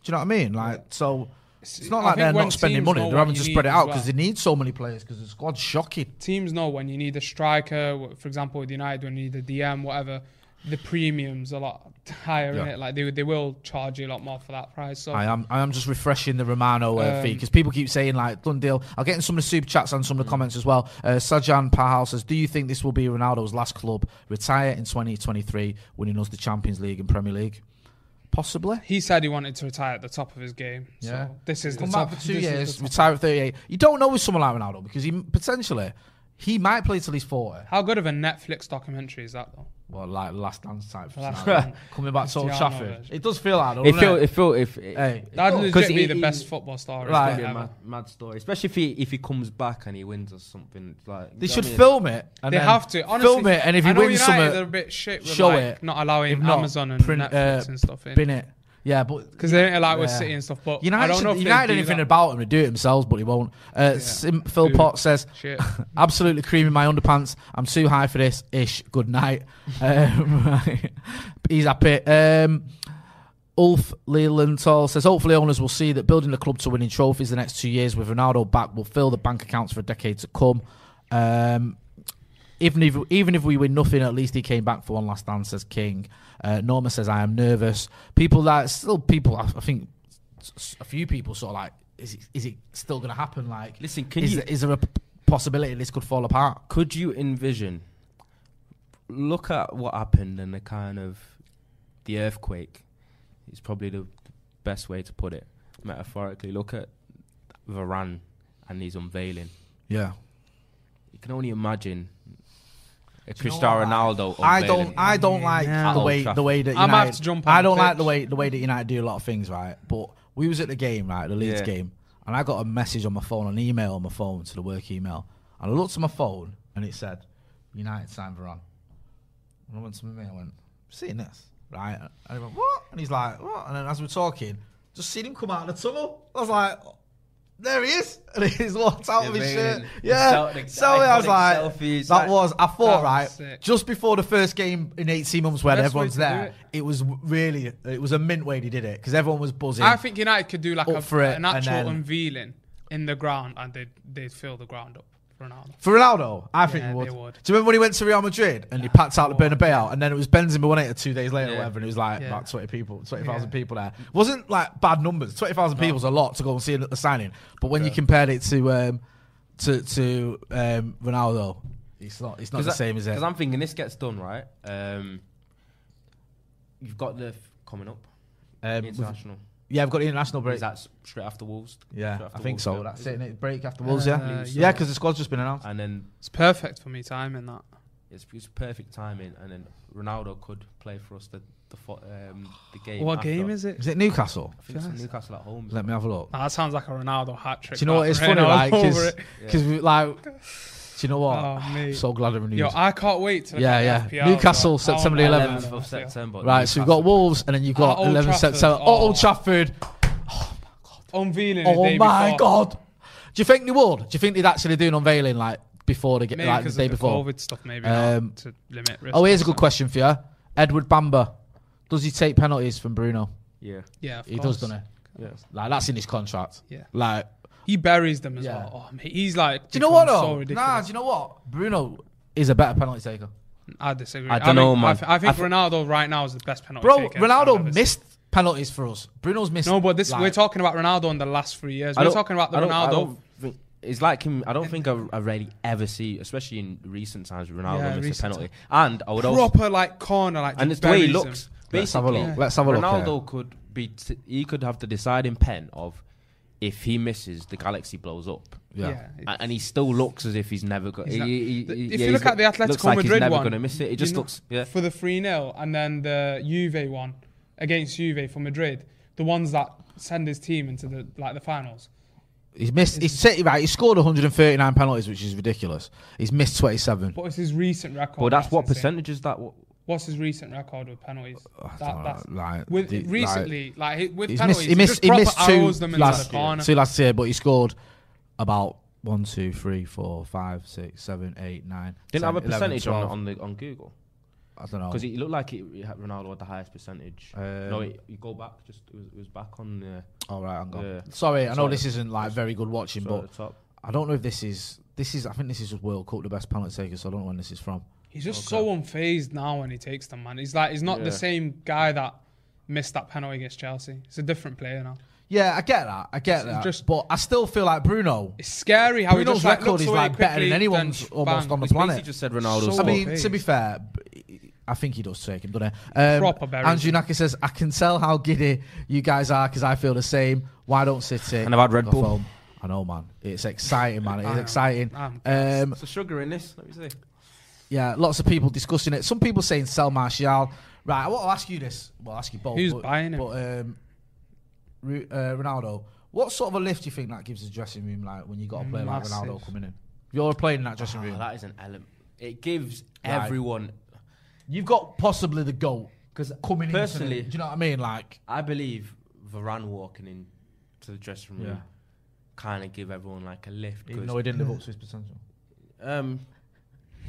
Do you know what I mean? Like so, it's not I like think they're when not spending teams money. know They're what having you to need spread it as out well. because they need so many players because the squad's shocking. teams know when you need a striker, w- for example, with United, when you need a DM, whatever, the premium's a lot higher in it. Like they they will charge you a lot more for that price. So I am. I am just refreshing the Romano uh, Um, feed because people keep saying like done deal. I'll get in some of the super chats and some of the comments as well. Uh, Sajan Pahal says, "Do you think this will be Ronaldo's last club? Retire in 2023, winning us the Champions League and Premier League? Possibly. he said he wanted to retire at the top of his game. Yeah. So this is Come the back for two years, retire at 38. You don't know with someone like Ronaldo because he potentially he might play till he's 40. How good of a Netflix documentary is that though? Well, like last dance type. Last scenario. Dance. <laughs> Coming back to Old Cristiano Trafford. It does feel like that, It doesn't feel it? it feel if Hey, That'd legit be he- the best football story Right. Be mad, mad story, especially if he if he comes back and he wins or something. Like They should I mean? film it. And They have to honestly film it, and if I he wins United, something, they're a bit shit with show like it. not allowing If not, Amazon and print, Netflix uh, and stuff in bin it. Yeah, but because they don't allow with Yeah. City and stuff. But United, I don't know if United do anything that. about him. to do it themselves, but he won't. Uh, Sim, Phil Dude. Potts says, <laughs> absolutely creaming my underpants. I'm too high for this. Ish. Good night. <laughs> Um. <laughs> He's happy. Um, Ulf Lelandall says, hopefully owners will see that building the club to winning trophies the next two years with Ronaldo back will fill the bank accounts for a decade to come. Um, even if even if we win nothing, at least he came back for one last dance. Says King. Uh, Norma says I am nervous. People that still people. I, I think a few people sort of like, is it, is it still going to happen? Like, Listen, can is, you- there- is there a possibility this could fall apart? Could you envision? Look at what happened and the kind of the earthquake. Is probably the best way to put it metaphorically. Look at Varane and his unveiling. Yeah. You can only imagine a Do you know Cristiano what? Ronaldo. I don't. I don't like Yeah. the way the way that United. I might United. have to jump on I don't like the way the way that United do a lot of things, right? But we was at the game, right, the Leeds Yeah. game, and I got a message on my phone, an email on my phone to the work email, and I looked at my phone and it said, "United signed Varane." And I went to my mate, I went, "Seeing this, right?" And he went, "What?" And he's like, "What?" And then as we're talking, just seen him come out of the tunnel. I was like. There he is, <laughs> and he's walked out The of his shirt. the Yeah, sel- so I was like, selfies, that like- was. I thought was right, sick. just before the first game in 18 months when Best everyone's there, it. it. was really, it was a mint way he did it because everyone was buzzing. I think United could do like a, for it, an actual then- unveiling in the ground, and they'd they'd fill the ground up. For Ronaldo. For Ronaldo, I think Yeah, he would. they would. Do you remember when he went to Real Madrid and he packed out the. Bernabeu and then it was Benzema won it two days later, or whatever, and it was like Yeah. about twenty people, twenty thousand Yeah. people there. wasn't like bad numbers. Twenty thousand people was a lot to go and see at the signing, but when you compared it to um, to to um, Ronaldo, it's not it's not the same as it. Because I'm thinking this gets done right. Um, you've got the f- coming up Um, with- international. Yeah, I've got the international break. Is that straight after Wolves? Yeah, after I think Wolves, so. yeah. That's it. innit? Break after Wolves, yeah, Uh, yeah, because the squad's just been announced. And then It's perfect for me timing that. it's, it's perfect timing, and then Ronaldo could play for us the the, fo- um, the game. What after. game is it? Is it Newcastle? I think it's Newcastle at home. Let me have a look. Nah, that sounds like a Ronaldo hat trick. Do you know what? It's funny, like, because it. <laughs> we like. Do you know what? Oh, mate. so glad I'm renewed. Yo, I can't wait to. look Yeah, yeah. FPL, Newcastle, so September 11th. 11th of September. right, so we've got Wolves, and then you've got At Old 11 Trafford. September. Oh, Oh. Old Trafford. Unveiling. Oh my before. god. Do you think they would? Do you think they'd actually do an unveiling like before they get Maybe like the day of the before? COVID stuff, maybe Um, not to limit risk. Oh, here's a good question for you. Edward Bamba. Does he take penalties from Bruno? Yeah. Yeah, of He course. does, doesn't he? Yeah. Like that's in his contract. Yeah. Like, He buries them as Yeah. well. Oh, mate, he's like. do you know what become though? So nah, ridiculous. do you know what? Bruno is a better penalty taker. I disagree. I dunno, think, man. I, th- I think I th- Ronaldo right now is the best penalty Bro, taker I've Ronaldo ever seen. missed penalties for us. Bruno's missed. No, but this like- we're talking about Ronaldo in the last three years. We're don't- talking about the I don't- I Ronaldo. don't think- it's like him. I don't think I, I really ever see, especially in recent times, Ronaldo Yeah, miss a recent penalty. And I would also, proper like corner, like and just it's the way he buries him. looks. Let's have a Basically, look. Let's have a look. Ronaldo could be. T- he could have the deciding pen of if he misses, the galaxy blows up. Yeah. Yeah, And he still looks as if he's never got. He's not- he, he- if yeah, you look at the Atletico looks like Madrid he's never one, going to miss it. It just know, looks. Yeah. for the 3 0 and then the Juve one against Juve for Madrid, the ones that send his team into the like the finals. He's missed. He's set, right. He scored 139 penalties, which is ridiculous. He's missed 27. What is his recent record? Well, that's what percentage is that? What, What's his recent record with penalties? I That, that's, like, with the- recently, like, he- with he's penalties, missed. He missed. just He proper missed two arrows them into last the two last year, but he scored about one, two, three, four, five, six, seven, eight, nine. didn't 10, have a 11, percentage on on the on Google I don't know. because it looked like it, it Ronaldo had the highest percentage. Um, no, it, you go back. Just it was, it was back on the, All right, I'm gone. Yeah. Sorry, I know Sorry. this isn't like very good watching, but top. I don't know if this is. This is. I think this is just World Cup, the best penalty taker. So I don't know when this is from. He's just so unfazed now when he takes them, man. He's like, he's not Yeah. the same guy that missed that penalty against Chelsea. He's a different player now. Yeah, I get that. I get It's that. just- but I still feel like Bruno. It's scary how Bruno's he just like, record looks is like better than anyone's almost bang. on the It's planet. basically just said Ronaldo. So I mean, to be fair, I think he does take him, doesn't he? Um, Proper buries Andrew him. Naki says, I can tell how giddy you guys are because I feel the same. Why don't City? And I've had Red Bull. home? I know, man. It's exciting, man. It I is know. exciting. I'm Um, It's a sugar in this. Let me see. Yeah, lots of people discussing it. Some people saying sell Martial. Right, I want to ask you this. Well, I'll ask you both. Who's but, buying him? But um, uh, Ronaldo, what sort of a lift do you think that gives the dressing room like when you got a player like Ronaldo coming in? You're playing in that dressing Oh, room. that is an element. It gives Right. everyone. You've got possibly the goal Because coming in. personally, into the, Do you know what I mean? Like, I believe Varane walking in to the dressing room Yeah. kind of give everyone like a lift. even 'cause, though he didn't live up <clears throat> to his potential. um,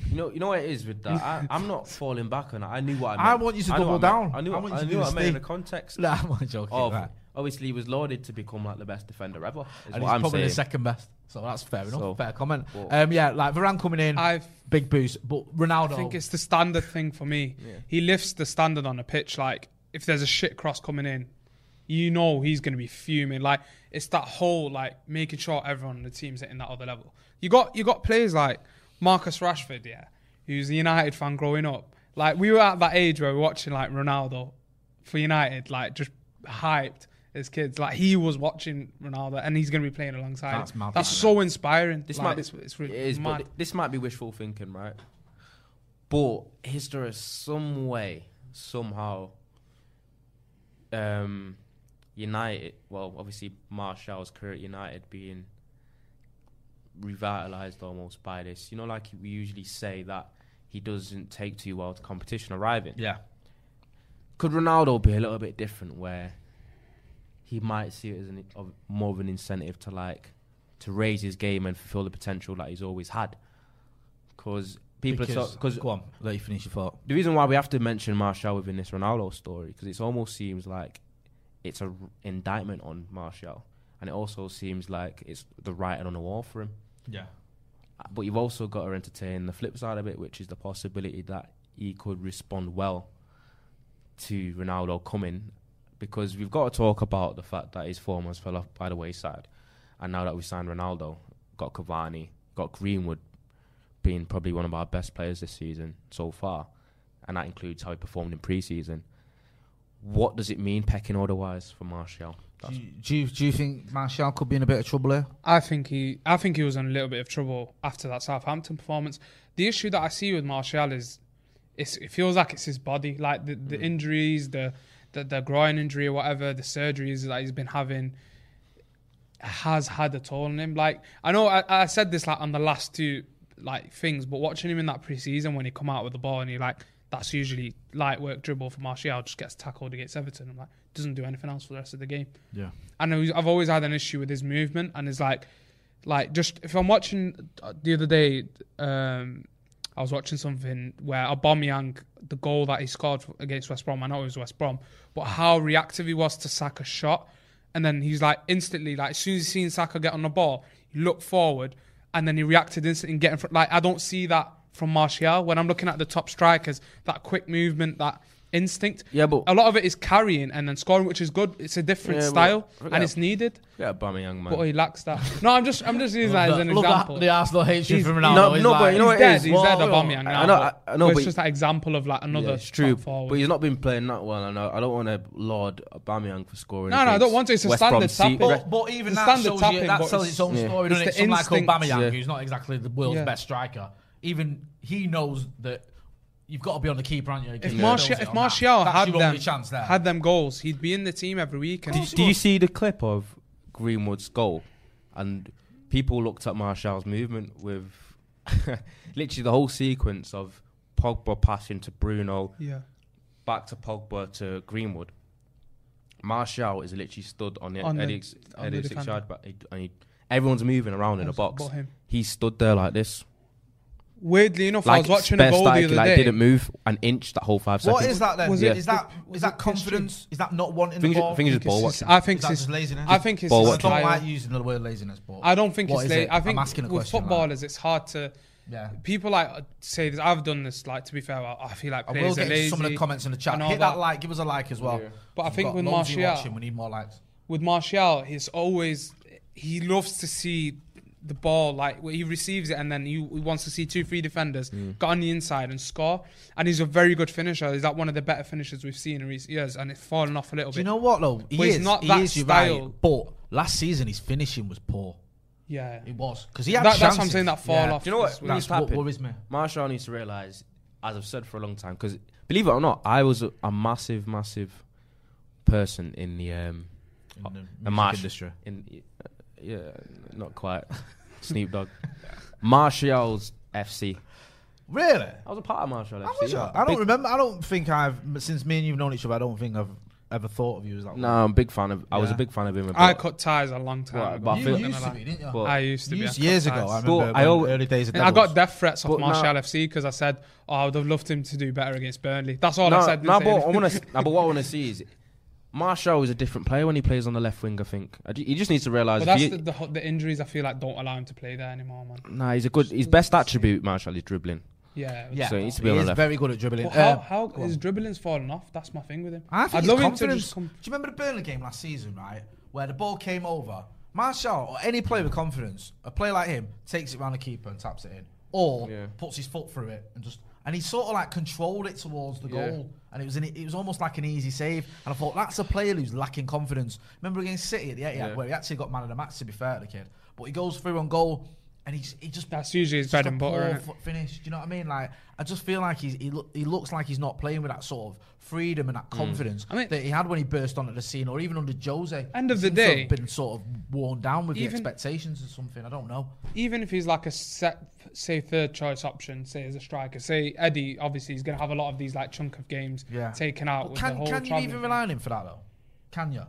you know, you know what it is with that. I, I'm not <laughs> falling back on it. I knew what I I want you to knew double what I meant. down. I knew. I what- want you I to knew do what I the meant in stay- the context <laughs> Nah, I'm only joking. of. right. Obviously, he was lauded to become like the best defender ever. Is And what he's I'm probably saying. the second best. So that's fair enough. So- fair comment. But- Um, yeah, like Varane coming in, I big boost. But Ronaldo, I think it's the standard thing for me. He lifts the standard on the pitch. Like if there's a shit cross coming in, you know he's going to be fuming. Like it's that whole like making sure everyone on the team's hitting that other level. You got you got players like Marcus Rashford, yeah, who's a United fan growing up. Like we were at that age where we were watching like Ronaldo for United, like just hyped as kids. Like he was watching Ronaldo, and he's going to be playing alongside. That's him. mad, That's man. so inspiring. This Like, might be, it's, it's really it is, mad. this might be wishful thinking, right? But is there some way, somehow, um, United? Well, obviously Martial's career at United being revitalized almost by this. You know, like we usually say that he doesn't take too well to competition arriving. yeah, Could Ronaldo be a little bit different, where he might see it as an, of more of an incentive to like to raise his game and fulfill the potential that he's always had? Because people, because, are because go on, let you finish your thought. the reason why we have to mention Martial within this Ronaldo story because it almost seems like it's a r- indictment on Martial, and it also seems like it's the writing on the wall for him. Yeah, But you've also got to entertain the flip side of it, which is the possibility that he could respond well to Ronaldo coming, because we've got to talk about the fact that his form has fell off by the wayside, and now that we signed Ronaldo, got Cavani, got Greenwood, being probably one of our best players this season so far, and that includes how he performed in pre-season. What does it mean pecking order wise for Martial? Do you, do you do you think Martial could be in a bit of trouble here? I think he, I think he was in a little bit of trouble after that Southampton performance. The issue that I see with Martial is, it's, it feels like it's his body, like the, the mm. injuries, the, the the groin injury or whatever, the surgeries that he's been having, has had a toll on him. Like I know I, I said this like on the last two like things, but watching him in that preseason when he come out with the ball and he like that's usually light work dribble for Martial, just gets tackled against Everton. I'm like doesn't do anything else for the rest of the game. Yeah, know I've always had an issue with his movement, and it's like, like just if I'm watching uh, the other day, um, I was watching something where Aubameyang, the goal that he scored against West Brom, I know it was West Brom, but how reactive he was to Saka's shot, and then he's like instantly, like as soon as he seen Saka get on the ball, he looked forward, and then he reacted instantly and get in front. Like I don't see that from Martial when I'm looking at the top strikers, that quick movement, that instinct. Yeah, but- a lot of it is carrying and then scoring, which is good. It's a different Yeah, style and it's needed. Yeah, Aubameyang, man. But he lacks that. No, I'm just I'm just using that as an Look example. at the Arsenal hatred He's- for no, Ronaldo. no, He's but you know what it dead. is? He's Whoa, dead, whoa. Aubameyang. I now, know, I- I know, but but- it's just that example of like another Yeah, it's true, top forward. but he's not been playing that well, and I, I don't want to laud Aubameyang for scoring. No, no, I don't want to. It's a West standard Brom tapping. Se- But, but even It's that standard shows tapping, you, that but tells it's- its own story, it's doesn't it? the Someone like. Aubameyang, who's not exactly the world's best striker, even he knows that you've got to be on the keeper, aren't you? If Against Martial, if on that. Had them, chance there. had them goals, he'd be in the team every week. And Did, did you see the clip of Greenwood's goal? And people looked at Martial's movement with <laughs> literally the whole sequence of Pogba passing to Bruno, yeah, back to Pogba to Greenwood. Martial is literally stood on the On the- Eddie, on Eddie the six defender. yard back, and he, everyone's moving around in the box. He stood there like this, Weirdly enough, I was watching a bare goal the static, other like day. didn't move an inch that whole five seconds. What is that then? Was is it- that was is that confidence? Is that not wanting Think the it- ball? think it's just ball watching. I think Is that it's just laziness? I think it's Ball I don't like using the word laziness, but I don't think it's is la- it? I I'm think asking a with question, like- footballers, it's hard to. yeah. People like uh, say this. I've done this. Like to be fair, I I feel like I players will are get lazy. some of the comments in the chat. Hit that that. like, give us a like as well. But I think with loads of you Martial- watching, we need more likes. with Martial, he's always he loves to see the ball like where he receives it and then he, he wants to see two, three defenders Mm. get on the inside and score. And he's a very good finisher. He's like one of the better finishers we've seen in recent years, and it's fallen off a little Do bit. you know what though? He But is. not he that is, you're style. right. But last season his finishing was poor. yeah, It was because he had That- that's what I'm saying, that fall off Do you know what? is- When That's he's what tapping, worries me. Martial needs to realize, as I've said for a long time, because believe it or not, I was a, a massive, massive person in the um, In the the music Marsh industry. In uh, yeah, not quite. Snoop Dogg, <laughs> Martial's FC. Really? I was a part of Martial FC. was yeah. I don't Big- remember. I don't think I've since me and you've known each other. I don't think I've ever thought of you as that. No, I'm a big fan of. I was a Yeah. big fan of him. I but- cut ties a long time Well, ago. but I. I'm You feel- used to lie. be, didn't you? But- I used to be. I Used- cut years ago, ties. I remember. I when al- early days of And I got death threats off But Martial FC because I said, "Oh, I would have loved him to do better against Burnley." That's all no, I said. no, didn't but say I want to. no, but what I want to see is Martial is a different player when he plays on the left wing. I think he just needs to realise. But that's he- the, the the injuries I feel like don't allow him to play there anymore, man. Nah, he's a good. His best attribute, Martial, is dribbling. Yeah. Yeah, So he needs to be he on the left. very good at dribbling. But how Uh, how go on. his dribbling's falling off? That's my thing with him. I think I'd his love him to just come. Do you remember the Burnley game last season, right? Where the ball came over, Martial or any player with confidence, a player like him takes it round the keeper and taps it in, or Yeah. puts his foot through it and just and he sort of like controlled it towards the Yeah. goal, and it was an, it was almost like an easy save. And I thought that's a player who's lacking confidence. Remember against City at the Etihad, Yeah. where he actually got man of the match. To be fair to the kid, but he goes through on goal. And he's, he just That's usually his bread and a butter, innit? finish. Do you know what I mean? Like I just feel like he's, he look, he looks like he's not playing with that sort of freedom and that confidence Mm. I mean- that he had when he burst onto the scene, or even under Jose. End of the seems to have day- been sort of worn down with Even- the expectations or something. I don't know. even if he's like a set, say third choice option, say as a striker, say Eddie, obviously he's going to have a lot of these like chunk of games Yeah. taken out with can the whole can you even rely on him for that though? Can you?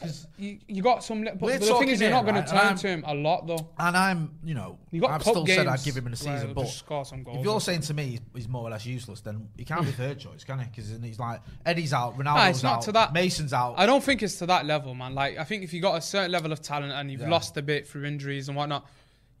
'Cause- You, you got some, but We're the thing is, you're not going right, to turn to him a lot though. and I'm, you know, You got I've still games said I'd give him in the season, but score some goals. if you're saying to me he's, he's more or less useless, then he can't be third choice, can he? Because he's like Eddie's out, <laughs> ah, Ronaldo's Nah, it's not out, to that- Mason's out. I don't think it's to that level, man. Like I think if you got a certain level of talent and you've Yeah. lost a bit through injuries and whatnot,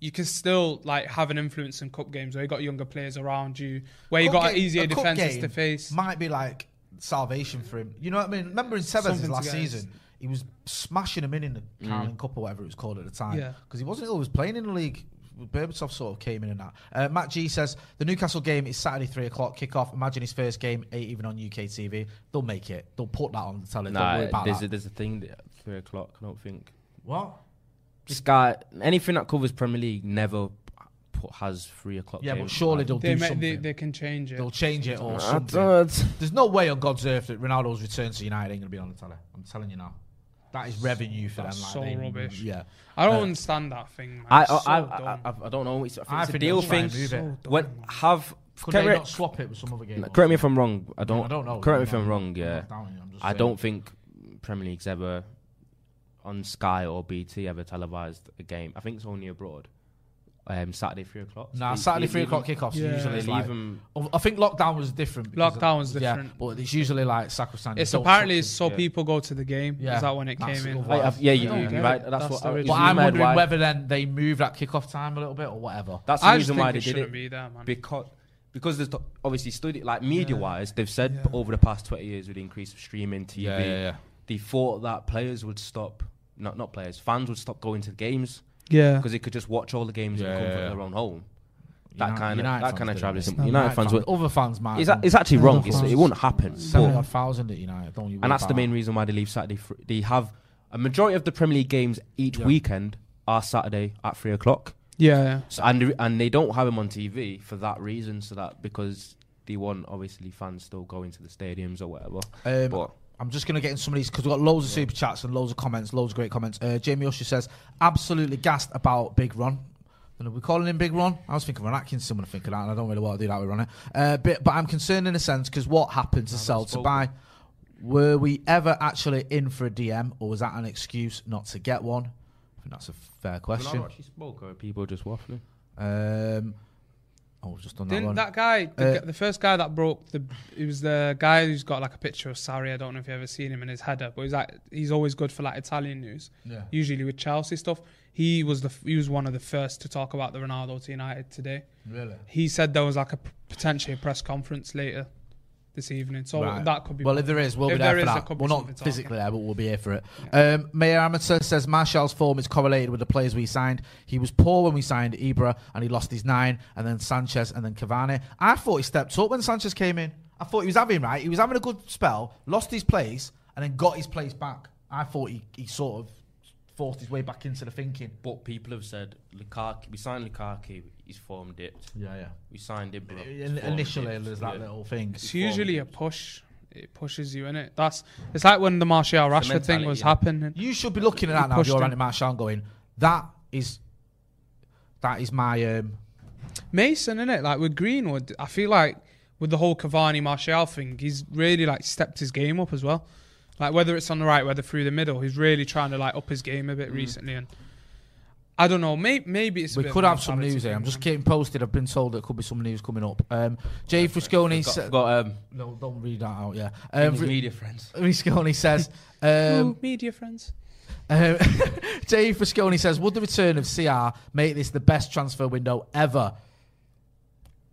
you can still like have an influence in cup games where you got younger players around you, where you got game- easier a defenses to face. Might be like salvation for him. You know what I mean? Remember in Something last season, he was smashing him in in the Carling Cup or whatever it was called at the time. Yeah. Because he wasn't always playing in the league. Berbatov sort of came in and that. Uh, Matt G says the Newcastle game is Saturday three o'clock kickoff. Imagine his first game ain't even on UK TV. They'll make it. They'll put that on the telly. Don't worry Nah, about there's that. a, there's a thing that three o'clock. I don't think what? Sky anything that covers Premier League never put, has three o'clock. Yeah, but surely they'll They, do ma- something. they they can change it. They'll change it or I something. don't- There's no way on God's earth that Ronaldo's return to United ain't going to be on the telly. I'm telling you now. That is revenue for That's them. Like so they- rubbish. Yeah. I don't Uh, understand that thing. Man. I, It's I, so I, dumb. I, I, I don't know. It's, I think I it's a think deal they'll try thing. and move it. So When dumb. have Could they me- not swap it with some other game? or correct me if? I'm wrong. I don't. I don't know. Correct me if I'm I'm wrong. Yeah, not doubting you, I'm just I saying. don't think Premier League's ever on Sky or BT ever televised a game. I think it's only abroad. Um, Saturday three o'clock. Nah, They- Saturday they three o'clock kickoffs. Yeah. Usually, They it's leave like, them. I think lockdown was different. Lockdown was yeah, different. but it's usually like sacrosanct. It's apparently so yeah. people go to the game. Yeah, Is that when it that's came in? the I- I- yeah, you, don't you get right. That's, That's what. the I- reason. But it's I'm wondering why- whether then they move that kickoff time a little bit or whatever. That's the I just reason why they did shouldn't it. be there, man. because because there's t- obviously study like media wise they've said Yeah. over the past 20 years with the increase of streaming TV Yeah, yeah, yeah. they thought that players would stop not not players fans would stop going to games yeah. because they could just watch all the games in Yeah, the comfort yeah, of yeah. their own home that United- kind of United that kind of do travel it. United, United fans would Other fans might. it's, a- it's actually wrong it's, it wouldn't happen seventy but, odd thousand at United. Don't you? and that's the main reason why they leave Saturday fr- they have a majority of the Premier League games each Yeah. weekend are Saturday at 3 o'clock Yeah, yeah. So, and and they don't have him on TV for that reason, so that because they want obviously fans still going to the stadiums or whatever. Um, but I'm just going to get in some of these because we've got loads of super chats and loads of comments, loads of great comments. Uh, Jamie Usher says, absolutely gassed about Big Ron. And are we calling him Big Ron? I was thinking Ron Atkinson when I think of that, and I don't really want to do that with Ronnie. Uh, but, but I'm concerned in a sense because what happened to sell to buy? Were we ever actually in for a DM, or was that an excuse not to get one? I think that's a fair question. Ronaldo actually spoke, or are people just waffling? Um, oh, we've just that Didn't one. that guy, the, Uh, the first guy that broke the, it was the guy who's got like a picture of Sarri. I don't know if you ever seen him in his header, but he's like he's always good for like Italian news. Yeah. Usually with Chelsea stuff, he was the he was one of the first to talk about the Ronaldo to United today. Really? He said there was like a potentially a press conference later this evening, so Right. that could be. Well, if there is, we'll If be there, there for is, there that. could We're not physically there, but we'll be here for it. Um, Mayor Amateur says Martial's form is correlated with the players we signed. He was poor when we signed Ibra, and he lost his nine, and then Sanchez, and then Cavani. I thought he stepped up when Sanchez came in. I thought he was having right. He was having a good spell, lost his place, and then got his place back. I thought he, he sort of forced his way back into the thinking. But people have said Lukaku. We signed Lukaku. He's form dipped. Yeah, yeah. We signed Ibra. his In, initially, dipped. there's that Yeah. little thing. It's usually a push. It pushes you in it. That's it's like when the Martial Rashford thing was yeah. happening. You should be looking at that now. If you're him. Randy Marshall going, that is, that is my um, Mason, in it, like with Greenwood, I feel like with the whole Cavani Martial thing, he's really like stepped his game up as well like whether it's on the right, whether through the middle. He's really trying to like up his game a bit mm. recently, and I don't know. Maybe, maybe it's. we could have some news here. I'm just getting posted. I've been told there could be some news coming up. Um, Jay Frisconi got, got, um, no, don't read that out. Yeah, um, Fr- media friends. Frisconi says, <laughs> um, Ooh, media friends. Um, <laughs> Jay Frisconi says, would the return of CR make this the best transfer window ever?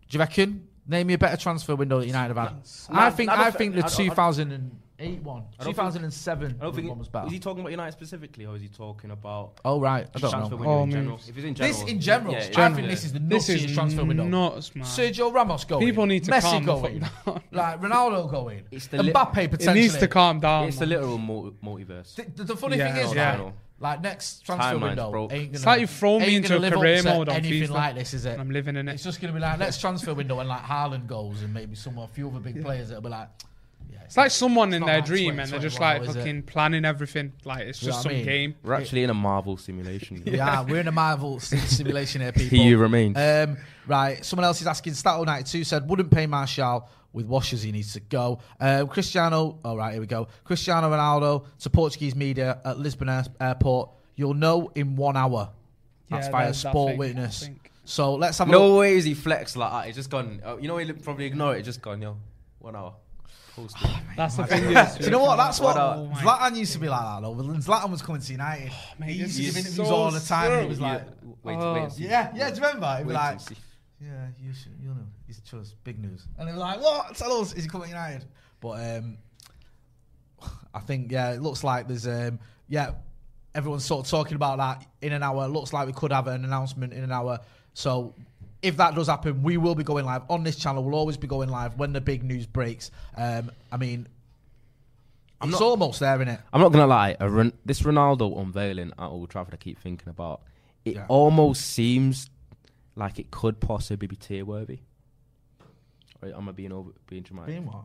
Do you reckon? Name me a better transfer window that United have had. I think. I think the 2000. Eight one. Two thousand and seven. I don't think. One was better. Is he talking about United specifically, or is he talking about? Oh right, I don't know. Oh, in general. If it's in general, this in general, yeah, yeah, I think this is the this is transfer window. Nuts, man. Sergio Ramos going. People need to Messi calm down. <laughs> like Ronaldo going. It's the Mbappe potentially. It needs to calm down. It's the literal multiverse. The, the, funny thing is, yeah. Like next transfer window, broke. ain't gonna, it's like you throw me into a career mode on anything FIFA. like this, is it? I'm living in it. It's just gonna be like next transfer window and like Haaland goes and maybe some a few other big players that'll be like, it's like someone in not their like dream and they're just 21 like now, is it? fucking planning everything. Like it's You know just what I some mean? game. We're actually in a Marvel simulation. <laughs> yeah, we're in a Marvel <laughs> sim- simulation here, people. He remains. Um, right, someone else is asking. Stato92 said, wouldn't pay Martial with washers, he needs to go. Um, Cristiano, all right, here we go. Cristiano Ronaldo to Portuguese media at Lisbon Air- Airport. You'll know in one hour. That's Yeah, via there's that Sport thing, I Witness. think. So let's have a look. no way is he flexed like that. He's just gone. Oh, you know, he'll probably ignore it. Just gone, yo, one hour. Post it. That's the thing. is, Do you know what? That's what Oh Zlatan used to be like that though. When Zlatan was coming to United, oh, mate, he used to give is interviews so all the time. And he was true. like, wait, Oh. wait, and see. yeah, yeah. Do you remember? He'd be Wait like, yeah, you should, you know, he's just big news. And they were like, what? Tell us, is he coming to United? But um, I think yeah, it looks like there's um, yeah, everyone's sort of talking about that in an hour. Looks like we could have an announcement in an hour. So. If that does happen, we will be going live on this channel. We'll always be going live when the big news breaks. Um, I mean, it's not- almost there, isn't it? I'm not gonna lie. A Ron- this Ronaldo unveiling at Old Trafford, I keep thinking about. It Yeah. almost seems like it could possibly be tear worthy. Right, am I being over being dramatic? Being what?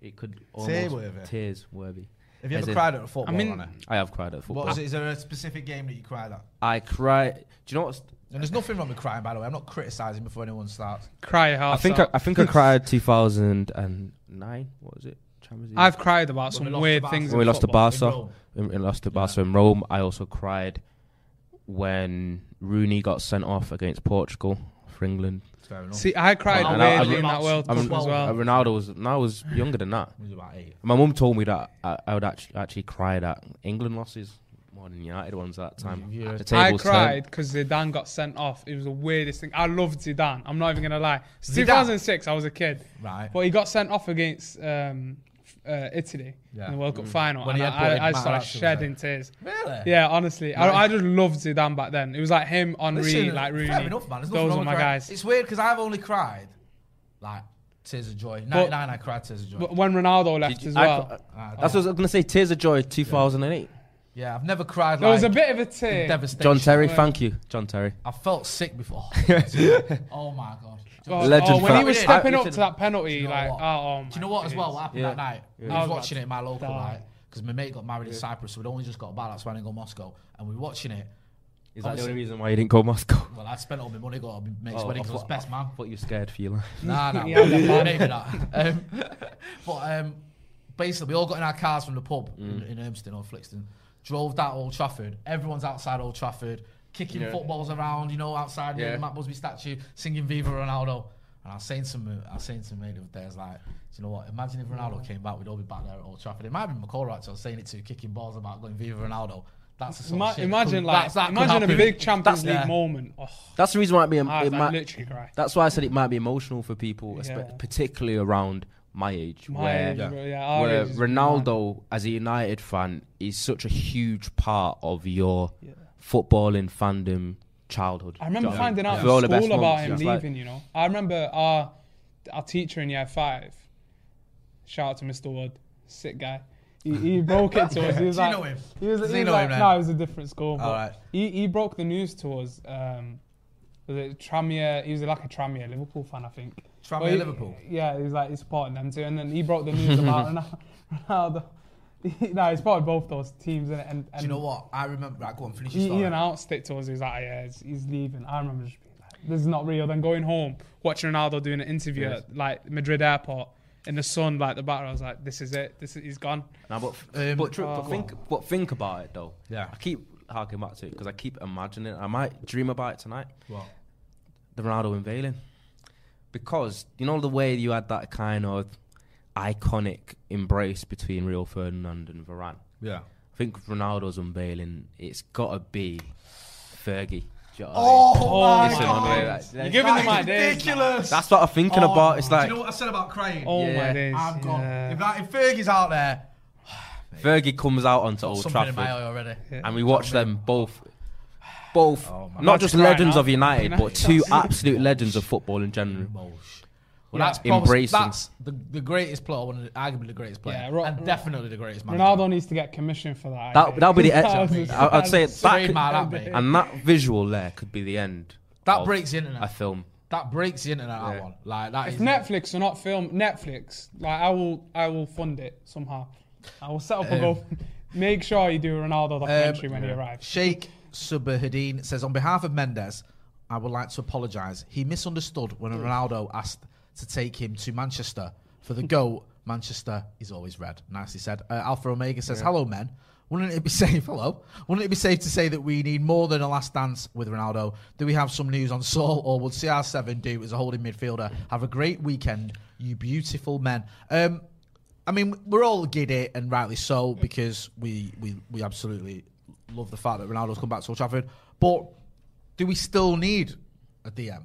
It could Tear-worthy? almost tears worthy. Have you As ever in- cried at a football? I mean- on? I have cried at football. What is, it? is there a specific game that you cried at? I cried. Do you know what's? And there's nothing wrong with crying, by the way. I'm not criticising before anyone starts. Cry your I think I, out. I think I cried 2009. What was it? Champions League. I've cried about When we some lost weird to things. when we in lost to football. Barca, Rome. in, in lost to Barca in Rome. I also cried when Rooney got sent off against Portugal for England. Fair enough. See, I cried Well, And I- I- weirdly in that World I Cup mean, as uh, well. Ronaldo was no, I was younger than that. He was about eight. My mum told me that I, I would actually actually cry at England losses more than United ones at that time. Yeah. The I cried because Zidane got sent off. It was the weirdest thing. I loved Zidane. I'm not even gonna lie. It's Zidane? 2006. I was a kid, Right. but he got sent off against um, uh, Italy Yeah. in the World Cup final, When and he I, had put I, I started shedding was tears. Really? Yeah, honestly, Right. I, I just loved Zidane back then. It was like him, Henri, Listen, like Rooney. Fair enough, man. There's Those wrong were my crying. guys. It's weird because I've only cried like tears of joy. 99, I cried tears of joy. But when Ronaldo left you- as I- well, Ah, That's what I was gonna say. Tears of Joy, 2008. Yeah, I've never cried there like was a bit of a tear. devastation. John Terry, thank you, John Terry. I felt sick before. <laughs> oh my god. Oh, Legend oh, when he was stepping I- up to that penalty, you know like, what? oh, oh Do you know my what as well? days. What happened Yeah. that night? Yeah. I I was was watching it in my local, die. right? Because my mate got married in Cyprus, so we'd only just got back. That's why I didn't go to Moscow, and we were watching it. Is that the only reason why you didn't go Moscow? <laughs> Well, I spent all my money, got my mate's Oh, wedding, I 'cause I was thought- best man. But you're scared for your life. Nah, nah, <laughs> Yeah, maybe, man. maybe not. Um, but um, basically, we all got in our cars from the pub in, Mm. in Urmston or Flixton, drove down Old Trafford. Everyone's outside Old Trafford, kicking Yeah. footballs around, you know, outside Yeah. the Matt Busby statue, singing Viva Ronaldo. And I was saying to me, I was saying to me the other day, I was like, do you know what? Imagine if Ronaldo came back, we'd all be back there at Old Trafford. It might have been McCall actually. I was saying it to, kicking balls about going Viva Ronaldo. That's the sort Ima- of shit imagine could- like that's- that imagine a big Champions That's- League yeah. moment. Oh, That's the reason why it, be, I, ah, it I might, literally cry. That's why I said it might be emotional for people, espe- Yeah. particularly around my age, My where, age, bro, yeah, where age Ronaldo, as a United fan, is such a huge part of your footballing fandom childhood. I remember Do you know what finding mean? out For all the best school about him it's like- leaving. You know, I remember our our teacher in year five. Shout out to Mr. Wood, sick guy. He, he <laughs> broke it to us. He was Do you like, know him? He was, he he was like, him no, it was a different school. But Alright. he, he broke the news to us. Um, was it Tranmere? He was like a Tranmere Liverpool fan, I think. Tranmere But he- Liverpool? Yeah, he's like he's supporting them too. And then he broke the news about <laughs> Ronaldo. <laughs> Ronaldo. <laughs> no, he supported both those teams. And, and, and Do you know what? I remember. Right, go on, finish your he, story. he announced it to us. He was like, yeah, he's, he's leaving. I remember just being like, this is not real. Then going home, watching Ronaldo doing an interview Yes. at like Madrid airport in the sun, like the batter. I was like, this is it. This is, he's gone. Nah, but, Um, but, tr- oh, but think, but think about it though. Yeah. I keep harking back to it because I keep imagining. I might dream about it tonight. What? The Ronaldo unveiling, because you know the way you had that kind of iconic embrace between Rio Ferdinand and Varane. Yeah. I think Ronaldo's unveiling, it's got to be Fergie. Do you know what I mean? Oh, oh my Listen, God. on the way, like, You're giving them That is ideas. ridiculous. That's what I'm thinking Oh, about. It's do like you know what I said about crying? Oh Yeah. my days. I'm gone. yeah. If, that, if Fergie's out there, <sighs> Fergie comes out onto Old something in my Trafford, eye already. and we watch them both, both Oh, my not just right legends now. of United, but two absolute legends of football in general. Well, Yeah. that's probably, Embracing. that's the, the greatest player, one of the, arguably the greatest player, Yeah, Ro- and Ro- definitely the greatest manager. Ronaldo needs to get commission for that. That that'll be the <laughs> That end. was- I- I'd say that Three could, man, that, mate. and that visual there could be the end. That of breaks the internet. A film. That breaks the internet. That Yeah. one, like that If is Netflix or not film Netflix, like I will, I will fund it somehow. I will set up a Um, goal. <laughs> Make sure you do a Ronaldo documentary when he arrives. Sheikh Subahadin says, on behalf of Mendes, I would like to apologise. He misunderstood when Ronaldo asked to take him to Manchester. For the GOAT, Manchester is always red. Nicely said. Uh, Alpha Omega says, hello, men. Wouldn't it be <laughs> safe? Hello. Wouldn't it be safe to say that we need more than a last dance with Ronaldo? Do we have some news on Saul, or would CR7 do as a holding midfielder? Have a great weekend, you beautiful men. Um, I mean, we're all giddy and rightly so because we we, we absolutely love the fact that Ronaldo's come back to Old Trafford. But do we still need a DM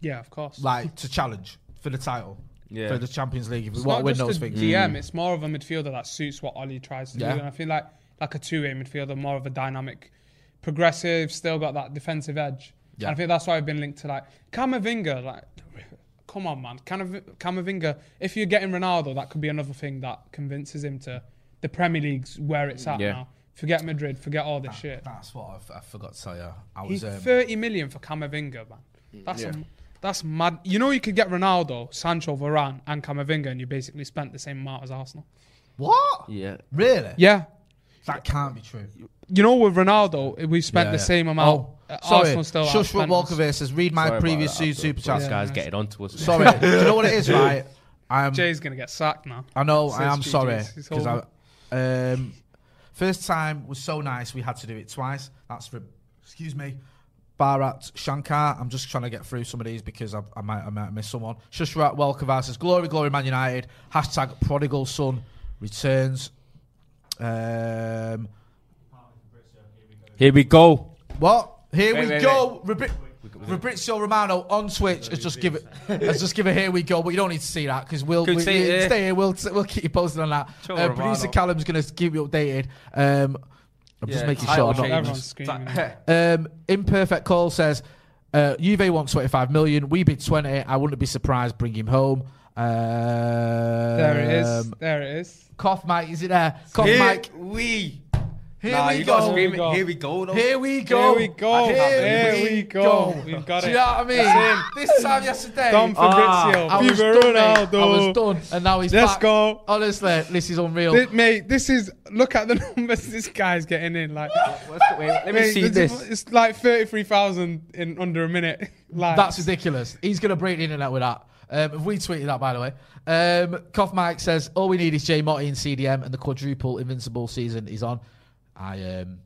Yeah, of course. like to challenge for the title Yeah. for the Champions League? If we It's want to not win just those a things, DM. Mm. It's more of a midfielder that suits what Ole tries to Yeah. do. And I feel like like a two-way midfielder, more of a dynamic, progressive, still got that defensive edge. Yeah. And I think that's why I've been linked to like Camavinga. Like, come on, man, Camav- Camavinga. If you're getting Ronaldo, that could be another thing that convinces him to the Premier League's where it's at Yeah. now. Forget Madrid. Forget all this shit. that's what I've, I forgot to tell you. I He's was um, 30 million for Camavinga, man. That's Yeah. a, that's mad. You know, you could get Ronaldo, Sancho, Varane, and Camavinga, and you basically spent the same amount as Arsenal. what? Yeah. Really? Yeah. That can't be true. You know, with Ronaldo, we spent Yeah, the yeah. same amount. Oh, Uh, sorry. Arsenal still Shush outspent Walker us. says, read my Sorry previous that. two super This chats. guy's Yeah. getting onto us. Sorry. <laughs> Do you know what it is, <laughs> right? I'm, Jay's gonna get sacked now. I know. I am GG's. sorry because. I um, first time was so nice we had to do it twice. That's for excuse me, Bharat Shankar. I'm just trying to get through some of these because I, I might I might miss someone. Shushrat Welkavar says glory glory Man United. Hashtag prodigal son returns. Um, Here we go. what? Here Wait, we wait, go. Rabri- Fabrizio Romano on Twitch has just give it. has just give it. Here we go. But you don't need to see that because we'll we, see we- stay here. We'll we'll keep you posted on that. Sure, uh, producer Callum's going to keep you updated. Um, I'm just making sure. I'm not Everyone's screaming. <laughs> um, Imperfect Call says uh, Juve wants 25 million. We bid 20. I wouldn't be surprised. Bring him home. Um, There it is. There it is. Cough Mike, is it there? Cough Here Mike. we. Here nah, we you go. gotta scream Here we go. it. Here we go. though. Here we go. Here we go. Here Here we we go. go. We've got Do it. you know what I mean? That's This time yesterday, Dom Ah, I was done, mate. I was done, and now he's done. Let's back. go. Honestly, this is unreal. Thi- mate, this is look at the <laughs> numbers this guy's getting in. Like, Wait, let me mate, see this. It's like thirty-three thousand in under a minute. <laughs> Like, That's ridiculous. He's going to break the internet with that. Um, we tweeted that, by the way. Um, Cough Mike says, all we need is Jay Motti and CDM, and the quadruple invincible season is on. I um,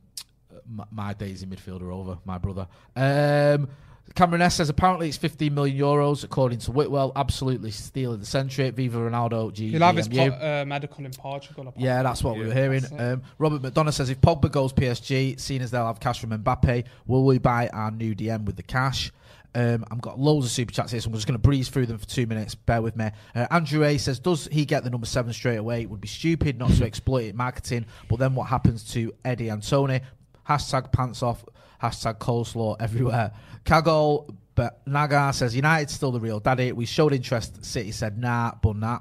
my, my days in midfield are over, my brother. Um, Cameron S says, apparently it's 15 million euros, according to Whitwell. Absolutely stealing the century. Viva Ronaldo, G- he'll have his po- uh, medical in Portugal. apparently. Yeah, that's what we were hearing. Um, Robert McDonough says if Pogba goes PSG, seeing as they'll have cash from Mbappe, will we buy our new DM with the cash? Um, I've got loads of super chats here, so I'm just going to breeze through them for two minutes. Bear with me. Uh, Andrew A says, Does he get the number seven straight away? It would be stupid not to <laughs> exploit it marketing, but then what happens to Eddie and Tony? Hashtag pants off, hashtag coleslaw everywhere. Kagol but Naga says, United still the real daddy. We showed interest. City said, nah, but nah.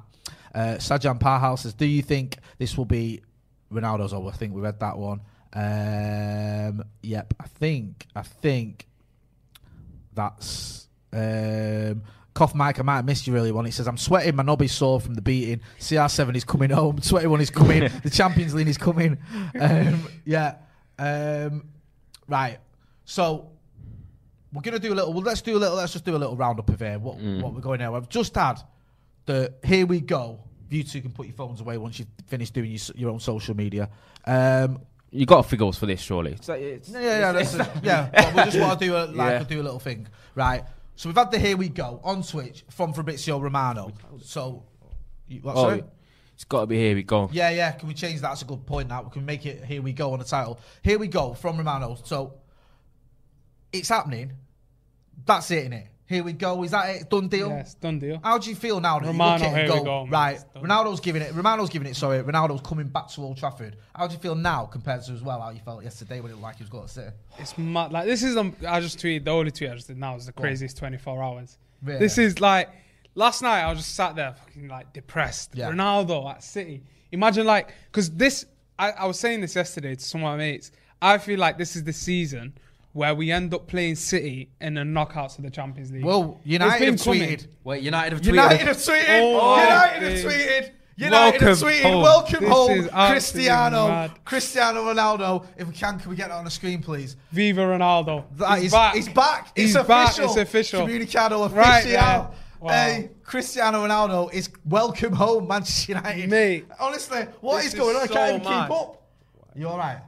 Uh, Sajan Parhal says, Do you think this will be Ronaldo's over? I think we read that one. Um, yep, I think, I think that's. Um, Cough Mike, I might have missed you really one. He says, I'm sweating, my knob is sore from the beating. CR7 is coming home. <laughs> 21 is coming. <laughs> the Champions League is coming. Um, yeah. Um, right. So we're gonna do a little. Well, let's do a little. Let's just do a little roundup of here. What what we're going now? I've just had the here we go. You two can put your phones away once you've finished doing your, your own social media. Um, you got to figure us for this, surely. It's like, it's, Yeah, yeah, yeah. Listen, yeah. <laughs> But we just want to do a like Yeah. do a little thing, right? So we've had the here we go on Twitch from Fabrizio Romano. So, you, what, oh, sorry? it's got to be here we go. Yeah, yeah. Can we change that? That's a good point. Now we can make it. Here we go on the title. Here we go from Romano. So it's happening. That's it, innit? Here we go. Is that it? Done deal. Yes, done deal. How do you feel now that Romano, you look at it and here we go, go, man. right? Ronaldo's giving it. Romano's giving it. Sorry, Ronaldo's coming back to Old Trafford. How do you feel now compared to as well how you felt yesterday when it looked like he was going to sit? It's mad. Like this is um, I just tweeted the only tweet I just did now is the craziest 24 hours. Really? This is like last night I was just sat there fucking like depressed. Yeah. Ronaldo at City. Imagine like because this I, I was saying this yesterday to some of my mates. I feel like this is the season where we end up playing City in the knockouts of the Champions League. Well, It's United been have coming. tweeted. Wait, United have United have tweeted. Oh, United have tweeted. United Welcome have tweeted. home. Welcome This home, Cristiano, mad. Cristiano Ronaldo. If we can, can we get that on the screen, please? Viva Ronaldo. That he's is- back. He's back. It's He's official. back. It's official. Communicado official. Right there. Wow. Hey, Cristiano Ronaldo is welcome home, Manchester United. Mate. honestly, what is This is is going on? I can't even mad. keep up. You all right?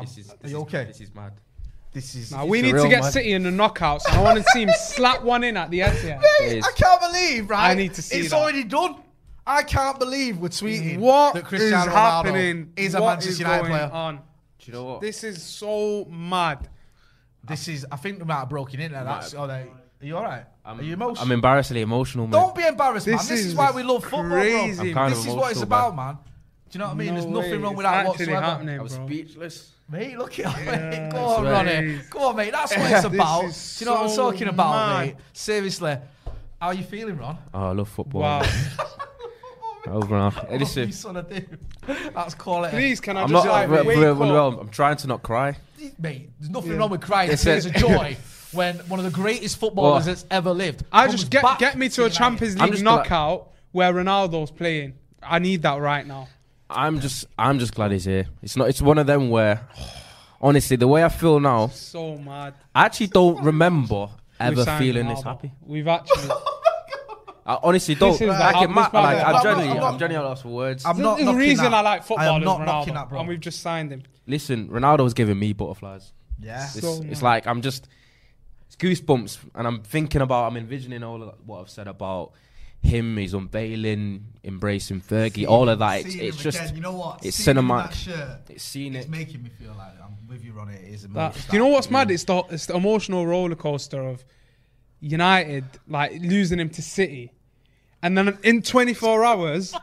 This is, Are you okay? This is mad. This is. Now, we need to get man. City in the knockouts. I want to see him <laughs> slap one in at the end. here. Mate, I can't believe, right? I need to see It's that. already done. I can't believe we're tweeting What that is Cristiano Ronaldo happening? is a What Manchester is United going player. on? Do you know what? This is so mad. This is. I think we might have broken in there. That's. Oh, they, are you all right? I'm, are you emotional? I'm embarrassingly emotional, mate. Don't be embarrassed, man. This This is, is why we love football, crazy. bro. I'm kind this of is what it's about, man. man. Do you know what I mean? No There's nothing way. wrong with It's that actually whatsoever. happening, I was bro. speechless. Mate, look at it. Yeah, Go on, that's Ronnie. Go on, mate. That's what <laughs> it's about. Do you know what I'm talking about, mad. mate? Seriously. How are you feeling, Ron? Oh, I love football. Wow. Over and off. Hey, What listen, you son of do? That's quality. Please, can I I'm just not. like well, wake well, up? I'm trying to not cry. Mate, there's nothing Yeah. wrong with crying. It's It's a- a joy when one of the greatest footballers Well, that's ever lived. I just get get me to a United. Champions League just like- knockout where Ronaldo's playing. I need that right now. I'm just. I'm just glad he's here. It's not. It's one of them where, <sighs> honestly, the way I feel now, So mad. I actually don't remember ever signed feeling this Ronaldo. happy. We've actually. <laughs> Oh I honestly don't. is the Like, hap- it ma- this part like, of- I'm I'm genuinely, not- I'm I'm genuinely lost for words. I'm There's not a knocking reason that. I like football. I am is not Ronaldo, knocking that, bro. And we've just signed him. Listen, Ronaldo's giving me butterflies. Yeah. It's, So it's mad. like I'm just it's goosebumps, and I'm thinking about, I'm envisioning all of what I've said about him. He's unveiling, embracing Fergie, all of that. It's, it's just again, you know what? it's Seeing him cinematic. that shirt, It's seeing it's it. making me feel like I'm with you, Ronnie. It is a That, do you know what's style. mad? It's the it's the emotional roller coaster of United like losing him to City, and then in 24 <laughs> hours,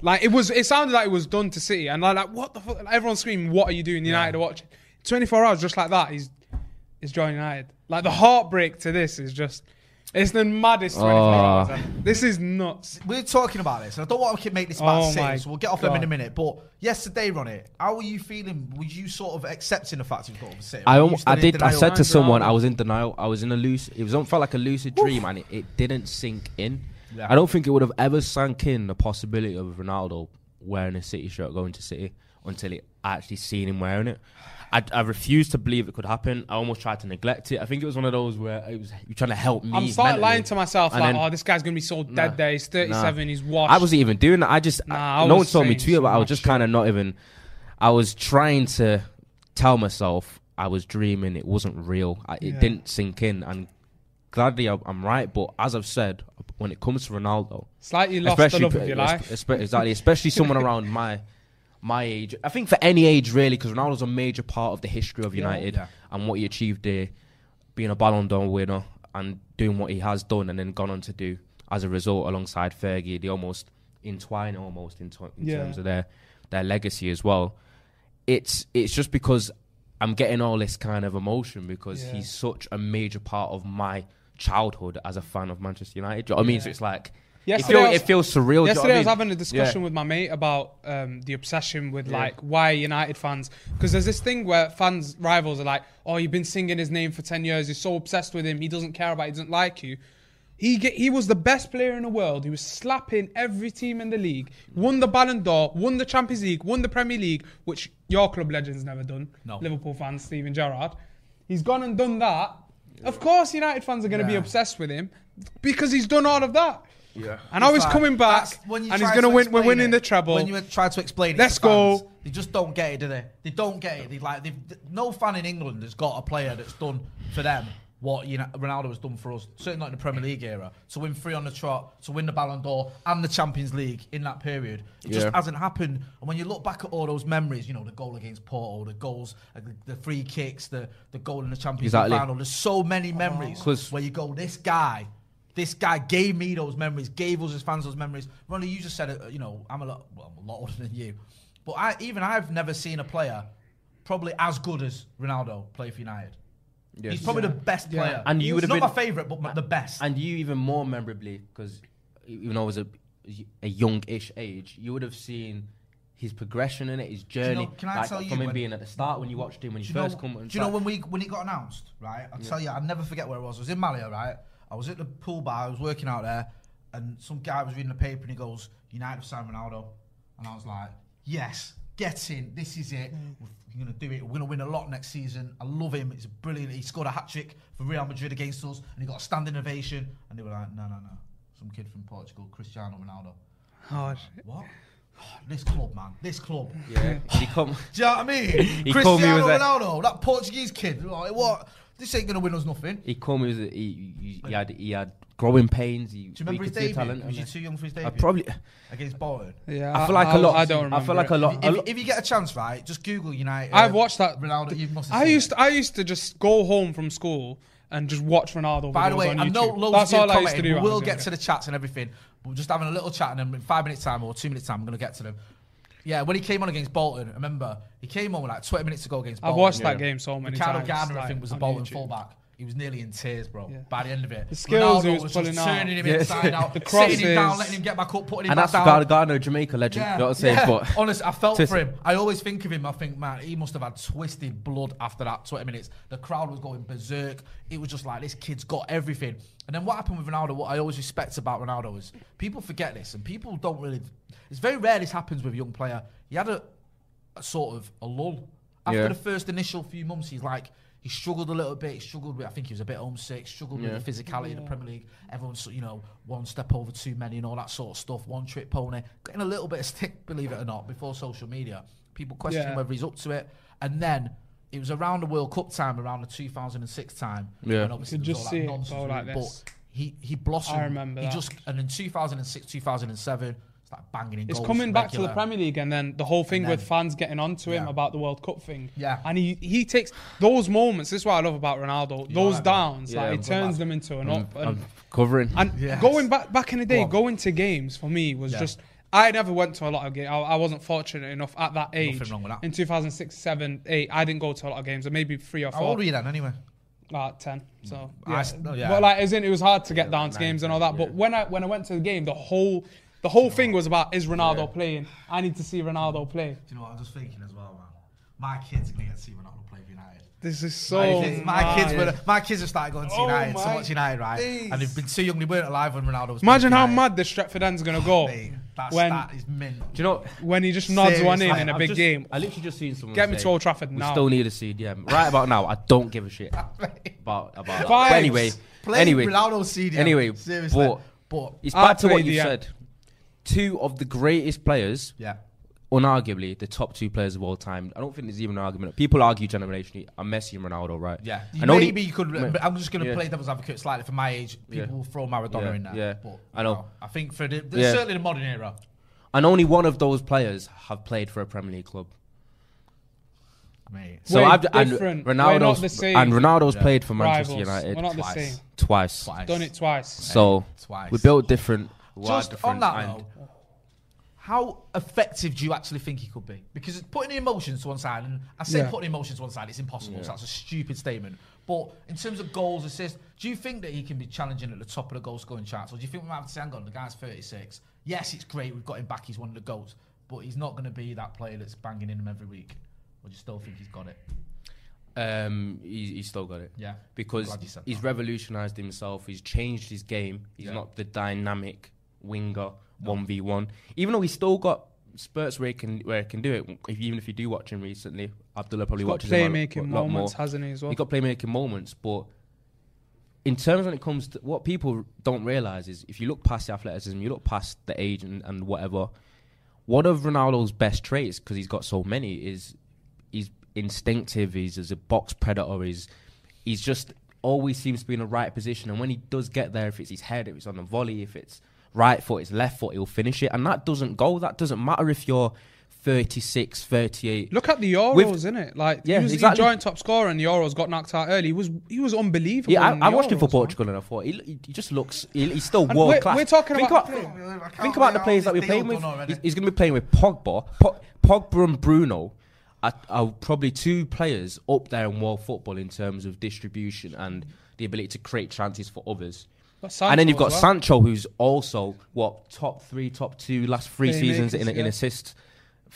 like it was. It sounded like it was done to City, and like, like what the fuck? Like, everyone's screaming, "What are you doing?" United are watching. 24 hours, just like that, he's he's joining United. Like the heartbreak to this is just. It's the maddest 24 Oh. hours. Ah. ever. This is nuts. We're talking about this, and I don't want to make this about Oh City, my so we'll get off them in a minute. But yesterday, Ronnie, how were you feeling? Were you sort of accepting the fact you got over City? I, Were you almost, still I did. I said to someone, I was in denial. I was in a loose. It was um, felt like a lucid dream, and it, it didn't sink in. I don't think it would have ever sunk in the possibility of Ronaldo wearing a City shirt going to City until it actually seen him wearing it. I, I refused to believe it could happen. I almost tried to neglect it. I think it was one of those where it was you're trying to help me. I'm starting mentally. lying to myself And like, then- oh, this guy's gonna be so dead Nah. there. He's 37. Nah. He's washed. I wasn't even doing that. I just Nah, I- I no one was told me saying to, but I so was just kind of not even. I was trying to tell myself I was dreaming. It wasn't real. I, it Yeah. didn't sink in, and gladly I- I'm right. But as I've said, when it comes to Ronaldo, slightly lost the love of your life. espe- exactly, especially someone around my my age. I think for any age really, because Ronaldo's a major part of the history of United Yeah. and what he achieved there, being a Ballon d'Or winner and doing what he has done, and then gone on to do as a result alongside Fergie. They almost entwine almost in, t- in Yeah. terms of their their legacy as well. It's it's just because I'm getting all this kind of emotion because Yeah. he's such a major part of my childhood as a fan of Manchester United. Do you know what I mean? So it's like Yesterday feel, was- it feels surreal. do you know what Yesterday I, was having a discussion Yeah. with my mate about um, the obsession with like why United fans because there's this thing where fans rivals are like, oh, you've been singing his name for ten years. You're so obsessed with him. He doesn't care about. He doesn't like you. He get, he was the best player in the world. He was slapping every team in the league. Won the Ballon d'Or. Won the Champions League. Won the Premier League, which your club legends never done. No. Liverpool fans, Steven Gerrard. He's gone and done that. Of course, United fans are going to be obsessed with him because he's done all of that. Yeah. And now he's It's like, coming back, when you and he's going to to win. We're winning it, the treble. When you try to explain it, Let's to fans, go. They just don't get it, do they? They don't get it. They like they've, no fan in England has got a player that's done for them what you know, Ronaldo has done for us. Certainly not in the Premier League era. To win three on the trot, to win the Ballon d'Or and the Champions League in that period, it just hasn't happened. And when you look back at all those memories, you know the goal against Porto, the goals, uh, the, the free kicks, the the goal in the Champions Exactly. League final. There's so many memories 'Cause- where you go, this guy. This guy gave me those memories, gave us as fans those memories. Ronnie, you just said it. You know, I'm a lot, well, I'm a lot older than you, but I even I've never seen a player probably as good as Ronaldo play for United. Yes. He's probably the best Yeah. player. And you He's would have not been- my favorite, but my- the best. And you even more memorably because even though I was a a young-ish age, you would have seen his progression in it, his journey. can I like, tell you from him when- being at the start when you watched him when he do you know, first come? do you know when we when it got announced, right? I'll tell you, I'll never forget where it was. I was in Malia, right? I was at the pool bar, I was working out there, and some guy was reading the paper and he goes, United have signed Ronaldo. And I was like, Yes, get in, this is it. Mm. We're gonna do it, we're gonna win a lot next season. I love him, he's brilliant. He scored a hat trick for Real Madrid against us, and he got a standing ovation, and they were like, No, no, no. Some kid from Portugal, Cristiano Ronaldo. Oh, What? <sighs> This club, man. This club. yeah, he come. <laughs> Do you know what I mean? <laughs> He Cristiano called a- Ronaldo, that Portuguese kid. Like, what? This ain't gonna win us nothing. He called me. With, he, he, he had he had growing pains. He, Do you remember he his could see debut? talent. Was and you too young for his debut? I probably. against Bolton. yeah. I feel like a lot. I don't remember. I feel like it. a lot. a If, if you get a chance, right, just Google United. I've watched that. Ronaldo. You must have I used it. to, I used to just go home from school and just watch Ronaldo. By the way, on I know loads That's of you all I used to do. We'll get to the chats and everything. We're just having a little chat, and then in five minutes time or two minutes time, I'm gonna get to them. Yeah, when he came on against Bolton, I remember he came on with like 20 minutes to go against Bolton. I've watched that game so many Ricardo times. Gardner, I think, was the on Bolton YouTube. fullback. He was nearly in tears, bro. Yeah. By the end of it, The skills he Ronaldo was was pulling just out. turning him Yeah. inside <laughs> out, The sitting him down, crosses. letting him get back up, putting him and back that's down. Garner, Garner, Jamaica legend. You know what I'm saying? yeah. But honestly, I felt for him. I always think of him. I think, man, he must have had twisted blood after that 20 minutes. The crowd was going berserk. It was just like this kid's got everything. And then what happened with Ronaldo? What I always respect about Ronaldo is people forget this, and people don't really. It's very rare this happens with a young player. He had a, a sort of a lull after Yeah. the first initial few months. He's like. He struggled a little bit. He struggled with. I think he was a bit homesick. Struggled Yeah. with the physicality of the Premier League. Everyone's, you know, one step over too many and all that sort of stuff. One trick pony. Getting a little bit of stick, believe it or not, before social media. People questioning Yeah. whether he's up to it. And then it was around the World Cup time, around the 2006 time. Yeah. when obviously You could just all see that it nonsense go like this. But he he blossomed. I remember He that. just and in 2006, 2007, it's like banging in It's goals coming back to the. Premier League, and then the whole thing And with fans getting onto him Yeah. about the World Cup thing. Yeah. and he he takes those moments. This is what I love about Ronaldo. those right, downs, Yeah, like he turns like- them into an I'm, up. And, I'm covering. and Yes. going back back in the day, Go on. going to games for me was Yeah. just. I never went to a lot of games. I, I wasn't fortunate enough at that age. Nothing wrong with that. In 2006, 7, 8, I didn't go to a lot of games. Or maybe three or four. How four. old were you then, anyway? Like ten. So yeah. s- no, yeah. But like as in it was hard to get down to nine, games and all that. yeah. But when I when I went to the game, the whole the whole thing was about is Ronaldo playing? I need to see Ronaldo play. Do you know what I'm just thinking as well, man? My kids are gonna get to see Ronaldo play for United. This is so my kids, my kids, were, my kids have started going to Oh United, so my much United, right? days. And they've been too young; they weren't alive when Ronaldo was. Imagine how United. mad the Stretford end's gonna go Mate, that's, when that is mint. Do you know? when he just nods one in Seriously, in a I've big just- game. I literally just seen someone Get me say, to Old Trafford now. we still need a CDM. Right about now, I don't give a shit <laughs> about about. that. But anyway, Play anyway, Ronaldo CDM. anyway, seriously. but- but it's I'll back to what you DM. said. Two of the greatest players, yeah, unarguably the top two players of all time. I don't think there's even an argument. People argue generationally. are Messi and Ronaldo, right? yeah. And Maybe only- you could. but I'm just going to Yeah. play devil's advocate slightly for my age. People Yeah. will throw Maradona Yeah, in there. yeah. but I know. no, I think for the, the Yeah. certainly the modern era. And only one of those players have played for a Premier League club. Mate, So We're I've and different. We're not Ronaldo's the same. and Ronaldo's Yeah. played for Manchester Rivals. United We're not the twice. same. twice. twice. Done it twice. So Twice. we built different. We are Just on that and- though, how effective do you actually think he could be? Because putting the emotions to one side, and I say Yeah. putting emotions to one side, it's impossible. So that's a stupid statement. But in terms of goals, assists, do you think that he can be challenging at the top of the goal scoring charts, or do you think we might have to say, "Hang on, the guy's 36. Yes, it's great. We've got him back. He's one of the goals, but he's not going to be that player that's banging in them every week." Or do you still think he's got it? Um, he, he's still got it. Yeah. because Glad you said he's revolutionized himself. He's changed his game. He's Yeah. not the dynamic winger one v one. Even though he's still got spurts where he can where he can do it. If, even if you do watch him recently, Abdullah probably watches him a lot- playmaking lot moments, more. hasn't he, as well? He got playmaking moments, but in terms when it comes to what people don't realize is if you look past the athleticism, you look past the age and, and whatever. One of Ronaldo's best traits, because he's got so many, is he's instinctive. He's as a box predator. He's he's just always seems to be in the right position. And when he does get there, if it's his head, if it's on the volley, if it's right foot, his left foot, he'll finish it. And that doesn't go. That doesn't matter if you're 36, 38. Look at the Euros, With- isn't it? Like, Yeah, he was exactly. the joint top scorer and the Euros, got knocked out early. He was he was unbelievable. Yeah, I, I the watched him for Euros, man. Portugal and I thought he, he, he just looks. He, he's still And world we're- class. we're talking think about- about, think about the players that we're playing with. He's, he's going to be playing with Pogba, po- Pogba and Bruno. Are, are probably two players up there in world football in terms of distribution and the ability to create chances for others. Got and then you've got well. Sancho, who's also what top three, top two last three Playmakers, seasons in, in yeah. assists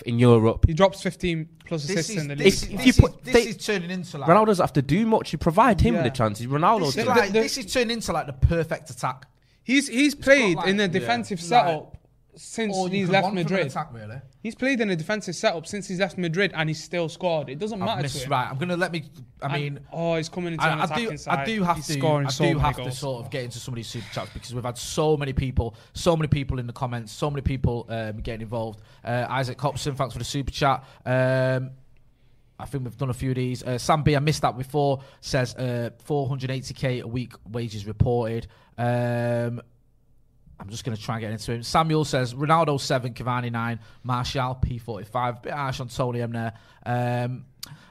in Europe. He drops 15 plus This assists is, in the league. this, If- this if you is- put- this they- is turning into like Ronaldo doesn't have to do much. You provide him with Yeah. the chances. Ronaldo's This is, gonna- like, the- this is turning into like the perfect attack. He's he's played like- in a yeah, defensive like- setup since Or you he's could left want from an Madrid. Attack, really. He's played in a defensive setup since he's left Madrid, and he's still scored. It doesn't I've matter missed, to him. right. I'm gonna let me. I And- mean, oh, he's coming into an I, I attacking do. side. I do have he's to. Scoring I so do many have to goals. sort of get into some of these super chats because we've had so many people, so many people in the comments, so many people um, getting involved. Uh, Isaac Hobson, thanks for the super chat. Um, I think we've done a few of these. Uh, Sam B, I missed that before. Says uh, 480k a week wages reported. Um, I'm just going to try and get into him. Samuel says Ronaldo 7, Cavani 9, Martial P45. Bit harsh on Tony M there. Um,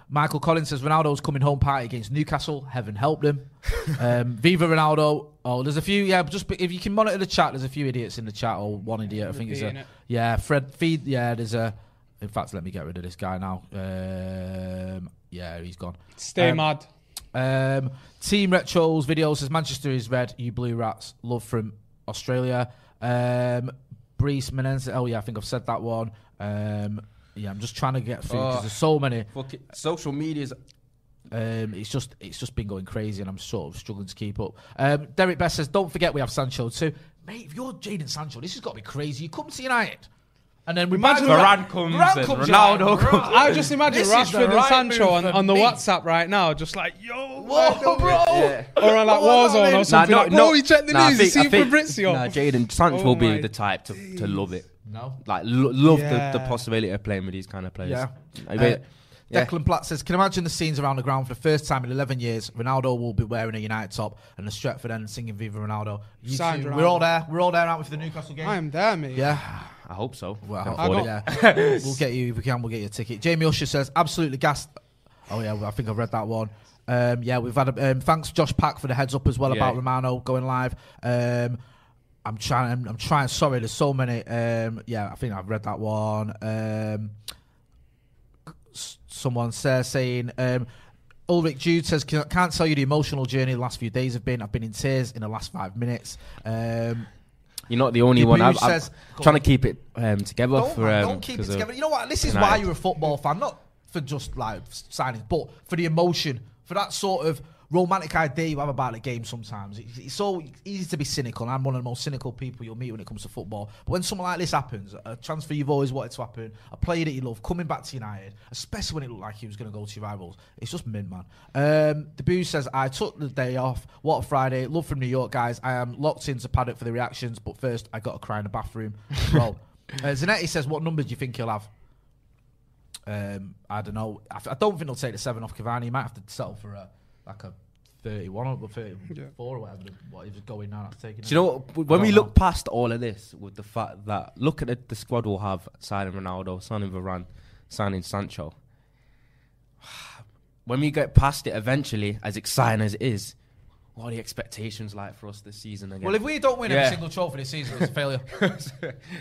Michael Collins says Ronaldo's coming home party against Newcastle. Heaven help them. <laughs> um, Viva Ronaldo. Oh, there's a few. Yeah, but just if you can monitor the chat, there's a few idiots in the chat. Or one idiot, I think it's a it. yeah. Fred feed. Yeah, there's a. In fact, let me get rid of this guy now. Um, yeah, he's gone. Stay Um, mad. Um, Team Retro's video says Manchester is red, you blue rats. Love from Australia. Um, Brees Menendez. Oh yeah, I think I've said that one. Um, yeah, I'm just trying to get through because Oh. there's so many. Social media's Um, it's just it's just been going crazy, and I'm sort of struggling to keep up. Um, Derek Best says, "Don't forget we have Sancho too, mate. If you're Jadon Sancho, this has got to be crazy. You come to United, and then we Imagine might- Varane comes Varane and comes Ronaldo United. comes. I just imagine This is the Rashford and Sancho move on, for on the me. WhatsApp right now, just like, yo, Whoa, bro! or on like What was that, Warzone or man? something. like, no, he checked the nah, I news, you think- see I think- Fabrizio. Nah, Jadon Sancho Oh will be the type to, to love it. No. Like lo- love Yeah. the, the possibility of playing with these kind of players. Yeah. I Uh, mean, yeah. Declan Platt says, "Can you imagine the scenes around the ground for the first time in 11 years? Ronaldo will be wearing a United top and the Stretford end singing Viva Ronaldo. You Signed two, Ronaldo. we're all there. We're all there, aren't we, for the Newcastle game? I am there, mate. Yeah. I hope so. Well, I afford got- yeah. <laughs> <laughs> we'll get you if we can. We'll get you a ticket. Jamie Usher says, "Absolutely gassed." Oh yeah, I think I've read that one. Um, yeah, we've had a, um, thanks Josh Pack for the heads up as well Yeah. about Romano going live. Um, I'm trying. I'm, I'm trying. Sorry, there's so many. Um, yeah, I think I've read that one. Um, s- someone says saying. Um, Ulrich Jude says, "Can- "Can't tell you the emotional journey the last few days have been. I've been in tears in the last five minutes." Um, You're not the only one. I'm, I'm says- trying to keep it um, together don't, for. Um, don't keep it together. You know what? This is why you're a football fan, not for just like signings, but for the emotion, for that sort of romantic idea you have about the game. Sometimes it's, it's so easy to be cynical. I'm one of the most cynical people you'll meet when it comes to football. But when something like this happens, a transfer you've always wanted to happen, a player that you love coming back to United, especially when it looked like he was going to go to your rivals, it's just mint, man. Um, the Boo says, "I took the day off. What a Friday! Love from New York, guys. I am locked into Paddock for the reactions, but first I got to cry in the bathroom, <laughs> Well, Uh, Zanetti says, "What numbers do you think he'll have?" Um, I don't know. I, I don't think they'll take the seven off Cavani. He might have to settle for a like a thirty-one or thirty-four <laughs> or whatever. the- What he was going now, that's taking. Do you know what, when we don't look know. past all of this with the fact that look at the, the squad we'll have signing Ronaldo, signing Varane, signing Sancho. <sighs> When we get past it eventually, as exciting as it is, what are the expectations like for us this season again? Well, if we don't win Yeah. every single trophy this season, it's a failure. <laughs>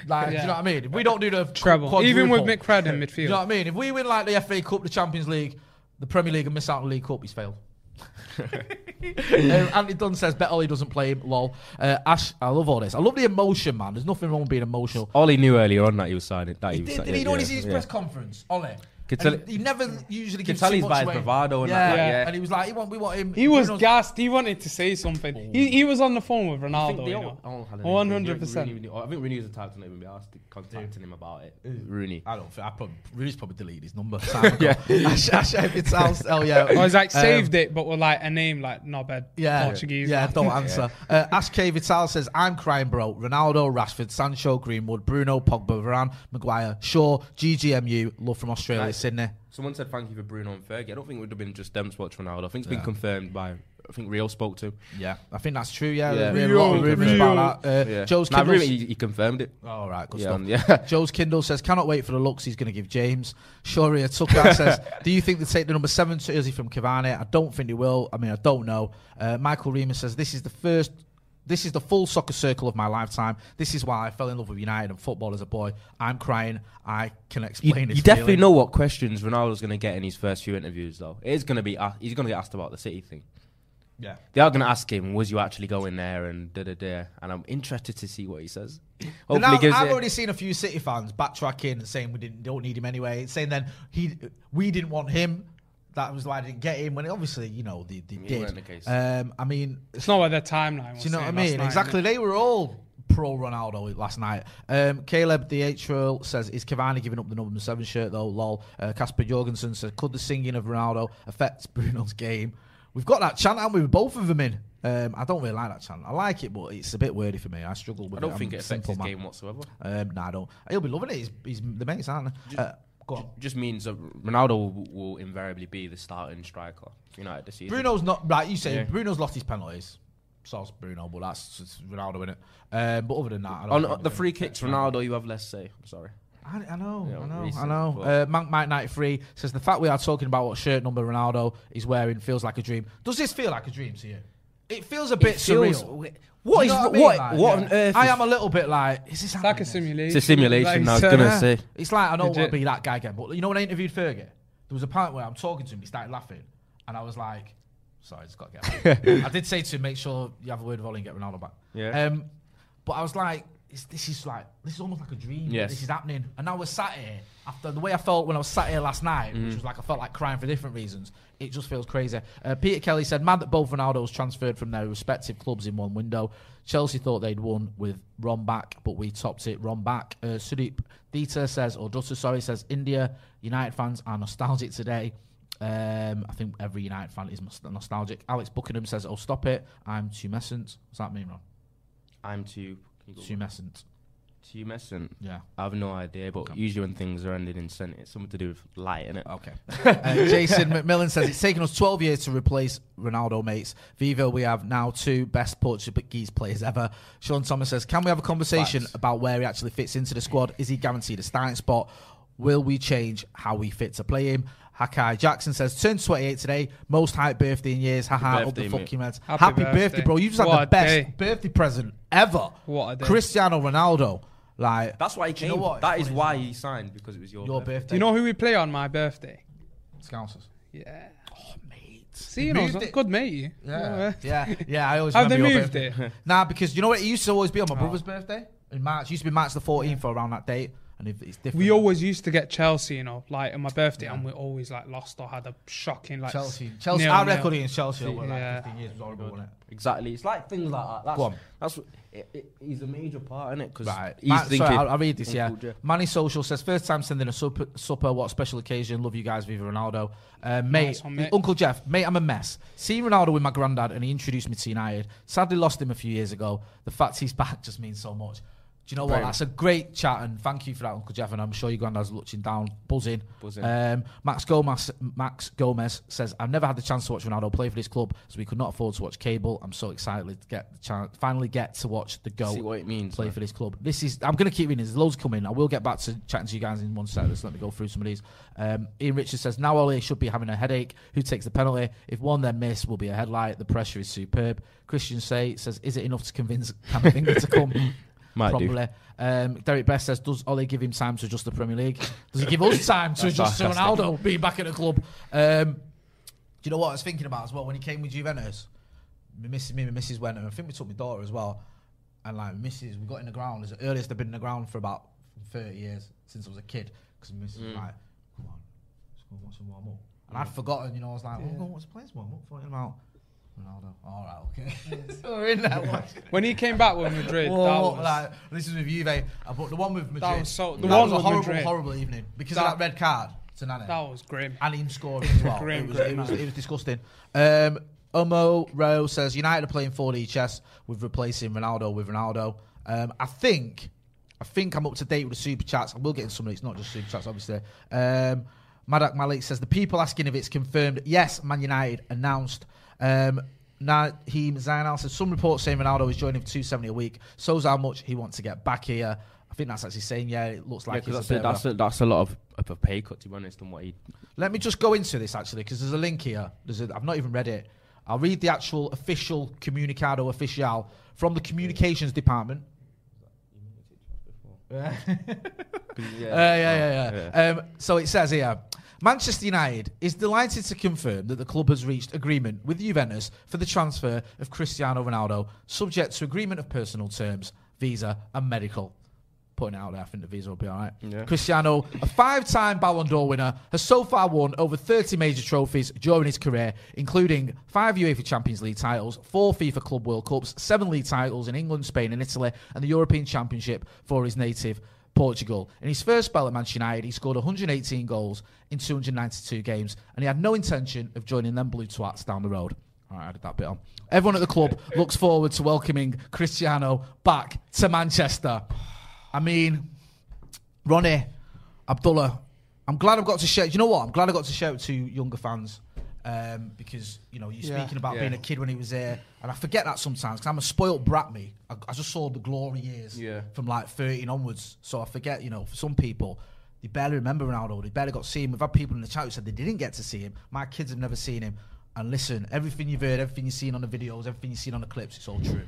like, do you know what I mean? If we don't do the <laughs> Treble. Even with quadruple, McFred in do midfield. you know what I mean? If we win like the FA Cup, the Champions League, the Premier League, and miss out on the League Cup, he's failed. <laughs> um, Anthony Dunn says, "Bet Ole doesn't play him." Lol. Uh, Ash, I love all this. I love the emotion, man. There's nothing wrong with being emotional. Ole knew earlier on that he was signing. That He he, was did, signing, did he know yeah, his yeah. press conference? Ole. Could he, he never usually Could gives tell too much by his away. bravado and yeah. that, like, yeah. and he was like, he want, we want him. He was Bruno's- gassed. He wanted to say something. He, he was on the phone with Ronaldo. You know? oh, hold on, One Rooney- hundred percent. I think Rooney was the type to not even be asked to contacting him about it. Rooney. I don't think I probably Rooney's probably deleted his number. <laughs> yeah, Ash, Ash, it sounds. Oh yeah, I was like Um, saved it, but with like a name like Nobed Yeah, Portuguese. Yeah, man. don't <laughs> answer. Uh, Ash K. Vital says, "I'm crying, bro. Ronaldo, Rashford, Sancho, Greenwood, Bruno, Pogba, Varane, Maguire, Shaw, GGMU. Love from Australia, Nice. Sydney. Someone said thank you for Bruno and Fergie. I don't think it would have been just them to watch Ronaldo. I think it's been confirmed by. I think Rio spoke to. Yeah, I think that's true. Yeah, Yeah. there's been a lot of Rio, rumours Rio. about that. Uh, Yeah. Joe's Nah, Kindle. Rooney, he, he confirmed it. All right, good Yeah, stuff. um, yeah. <laughs> Joe's Kindle says, cannot wait for the looks he's going to give James. Shoria Tucker <laughs> says, do you think they take the number seven jersey from Cavani? I don't think they will. I mean, I don't know. Uh, Michael Remus says, this is the first. This is the full soccer circle of my lifetime. This is why I fell in love with United and football as a boy. I'm crying. I can You, explain this you definitely feeling. know what questions Ronaldo's going to get in his first few interviews, though. It is going to be. a- He's going to get asked about the City thing. Yeah. They are going to ask him, "Was you actually going there?" and da da da. And I'm interested to see what he says. Hopefully, now, I've it- already seen a few City fans backtracking and saying we didn't don't need him anyway. Saying then he we didn't want him. That was why I didn't get him. When obviously you know they, they did. weren't the case. Um, I mean, It's not what their timeline was. Do you know what I saying last mean? night, exactly. They were all pro Ronaldo last night. Um, Caleb the H says, "Is Cavani giving up the number seven shirt though?" Lol. Uh, Casper Jorgensen says, "Could the singing of Ronaldo affect Bruno's game?" We've got that chant, haven't we? With both of them in. Um, I don't really like that chant. I like it, but it's a bit wordy for me. I struggle with I don't it. think I'm it a affects simple his man. game whatsoever. Um, no, I don't. He'll be loving it. He's, he's the mates, aren't they? Uh, go on. Just means that Ronaldo will, will invariably be the starting striker for United this season. Bruno's not right. You say Yeah. Bruno's lost his penalties. So's Bruno, but that's Ronaldo in it. Um, but other than that, I don't on think uh, the free kicks, Ronaldo, you have less say. I'm sorry. I, I know, Yeah, I know, I recent, know. but- Uh, Mank Mike 93 says the fact we are talking about what shirt number Ronaldo is wearing feels like a dream. Does this feel like a dream to you? It feels a bit feels- surreal. What Do you is know I mean? what? Like, what yeah. on earth? I is- am a little bit like, is this It's like a simulation. It's a simulation. I was Like, gonna say. It's like I don't want to be that guy again. But you know when I interviewed Fergie, there was a point where I'm talking to him, he started laughing, and I was like, "Sorry, it's got to get." out." <laughs> I did say to him, "Make sure you have a word of Ole and get Ronaldo back." Yeah. Um, but I was like, it's, "This is like this is almost like a dream. Yes. This is happening." And now we're sat here after the way I felt when I was sat here last night, Mm-hmm. which was like I felt like crying for different reasons. It just feels crazy. Uh, Peter Kelly said, "Mad that both Ronaldos transferred from their respective clubs in one window." Chelsea thought they'd won with Ron back, but we topped it. Ron back. Uh, Sudeep Dieter says, or Dutta, sorry, says India United fans are nostalgic today. Um, I think every United fan is nostalgic. Alex Buckingham says, "Oh, stop it! I'm tumescent." What's that mean, Ron? I'm too. Can you go Tumescent. Tumescent. Yeah. I have no idea, but usually when things are ended in cent, it's something to do with light, innit? Okay. <laughs> uh, Jason McMillan says it's taken us 12 years to replace Ronaldo, mates. Vivo, we have now two best Portuguese players ever. Sean Thomas says, can we have a conversation Facts. about where he actually fits into the squad? Is he guaranteed a starting spot? Will we change how we fit to play him? Hakai Jackson says, turned 28 today, most hype birthday in years. Haha, up the fucking meds. Happy Happy, birthday. birthday. bro. You just had the best day. birthday present ever. What a day. Cristiano Ronaldo. Like, That's why he came. you know what? That It's why isn't he signed because it was your, your birthday. birthday. Do you know who we play on my birthday? Scousers. Yeah. Oh, mate. See, you know, Moved it's a it. good mate. You. Yeah, yeah, yeah. I always Have they remember your moved birthday. it? Nah, because you know what? It used to always be on my Oh. brother's birthday in March. It used to be March the 14th for around that date, and if it's different. We always used to get Chelsea, you know, like on my birthday, and we always like lost or had a shocking like Chelsea. Chelsea. nil, Our nil. record against Chelsea over Yeah. like 15 years was horrible, wasn't it? Exactly. It's like things like that. That's, Go on. That's what, it, it, he's a major part in it because Right. he's Ma- thinking. sorry, I'll, I'll read this. Yeah. Uncle Jeff. Manny Social says first time sending a supper. supper what special occasion? Love you guys, Viva Ronaldo. Uh, mate, Nice one, mate. Uncle Jeff, mate, I'm a mess. Seeing Ronaldo with my granddad, and he introduced me to United. Sadly, lost him a few years ago. The fact he's <laughs> back just means so much. Do you know what? That's a great chat, and thank you for that, Uncle Jeff. And I'm sure your granddad's looking down, buzzing. Buzzing. Um, Max Gomez, Max Gomez says, "I've never had the chance to watch Ronaldo play for this club, so we could not afford to watch cable. I'm so excited to get the chance, finally get to watch the go See what it means. play man. for this club. This is I'm going to keep reading. There's loads coming. I will get back to chatting to you guys in one second. Just let me go through some of these. Um, Ian Richards says now Ole should be having a headache. Who takes the penalty? If one then miss, will be a headlight. The pressure is superb. Christian say says is it enough to convince Camavinga to come? <laughs> Might do. Probably. Um, Derek Best says, does Ole give him time to adjust the Premier League? Does he give us time to adjust to. Ronaldo being back at the club? Um, do you know what I was thinking about as well when he came with Juventus? My missus, me and my missus went, and I think we took my daughter as well. And like missus, we got in the ground. It's the earliest I've been in the ground for about 30 years since I was a kid. Because my missus was like, come on, let's go watch some warm up. And I'd forgotten, you know, I was like, oh, go watch the players warm up. Forgetting about Ronaldo. All right, okay. <laughs> we're in there watching. <laughs> When he came back with Madrid, Whoa, that was, like, this is with Juve, uh, but the one with Madrid. was so- the that one was a with horrible, Madrid. horrible evening because That- of that red card to Nani. that was grim. and him scoring <laughs> as well. Grim, it, was, grim, it, was, it was disgusting. Um, Omo Rowe says United are playing 4D chess with replacing Ronaldo with Ronaldo. Um, I think, I think I'm up to date with the super chats. I will get in some of these, not just super chats, obviously. Um, Madak Malik says the people asking if it's confirmed. Yes, Man United announced. Um, Naheem Zainal says some reports saying Ronaldo is joining for 270 a week. Shows how much he wants to get back here. I think that's actually saying yeah. It looks Yeah, like 'cause that's, a a, bit of a- that's, a, that's a lot of, of a pay cut, to be honest, than what he. let me just go into this actually because there's a link here. There's a, I've not even read it. I'll read the actual official comunicado official from the communications department. <laughs> <laughs> yeah, yeah, yeah, yeah. Um, so it says here. Manchester United is delighted to confirm that the club has reached agreement with Juventus for the transfer of Cristiano Ronaldo, subject to agreement of personal terms, visa, and medical. Putting it out there, I think the visa will be all right. Yeah. Cristiano, a five-time Ballon d'Or winner, has so far won over 30 major trophies during his career, including five UEFA Champions League titles, four FIFA Club World Cups, seven league titles in England, Spain, and Italy, and the European Championship for his native Portugal. In his first spell at Manchester United, he scored 118 goals in 292 games, and he had no intention of joining them blue twats down the road. All right, I added that bit on. Everyone at the club <laughs> looks forward to welcoming Cristiano back to Manchester. I mean, Ronnie, Abdullah, I'm glad I've got to share. You know what? I'm glad I got to share it to younger fans um, because you know you're Yeah. speaking about Yeah. being a kid when he was there, and I forget that sometimes because I'm a spoilt brat. Me, I, I just saw the glory years Yeah. from like 13 onwards, so I forget. You know, for some people. They barely remember Ronaldo. They barely got to see him. We've had people in the chat who said they didn't get to see him. My kids have never seen him. And listen, everything you've heard, everything you've seen on the videos, everything you've seen on the clips, it's all true.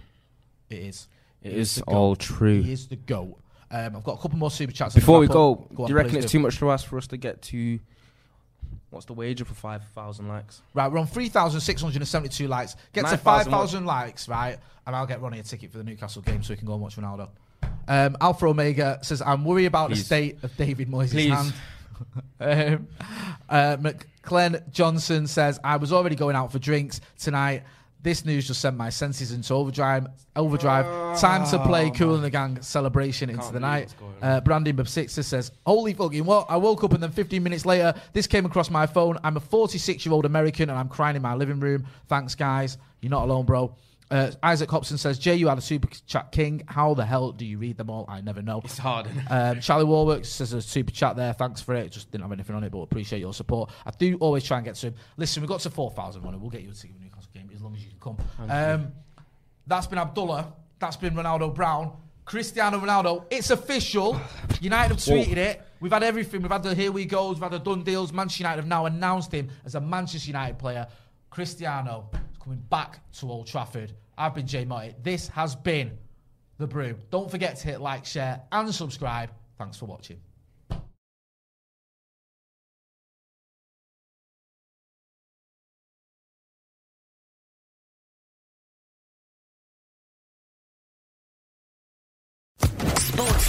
It is. It He is the all GOAT. true. He is the GOAT. Um, I've got a couple more super chats. Before we wrap go, up. do you reckon it's do. too much to ask for us to get to. What's the wager for 5,000 likes? Right, we're on 3,672 likes. Get to 9,000 5,000 likes, right? And I'll get Ronnie a ticket for the Newcastle game so he can go and watch Ronaldo. Um, Alpha Omega says, I'm worried about the state of David Moyes' Please. hand. <laughs> um, uh, McClen Johnson says, I was already going out for drinks tonight. This news just sent my senses into overdrive. Overdrive. Time to play Kool & the Gang celebration into the night. Uh, Brandon Babsixer says, Holy fucking what? I woke up and then 15 minutes later, this came across my phone. I'm a 46 year old American and I'm crying in my living room. Thanks, guys. You're not alone, bro. Uh, Isaac Hobson says, Jay, you are the super chat king. How the hell do you read them all? I never know. It's hard. Um, Charlie Warwick says a super chat there. Thanks for it. Just didn't have anything on it, but appreciate your support. I do always try and get to him. Listen, we got to 4,000 on it. We'll get you a ticket as long as you can come. Um, that's been Abdullah. That's been Ronaldo Brown. Cristiano Ronaldo. It's official. <sighs> United have tweeted it. We've had everything. We've had the here we goes. We've had the done deals. Manchester United have now announced him as a Manchester United player. Cristiano is coming back to Old Trafford. I've been Jay Motti. This has been The Brew. Don't forget to hit like, share, and subscribe. Thanks for watching.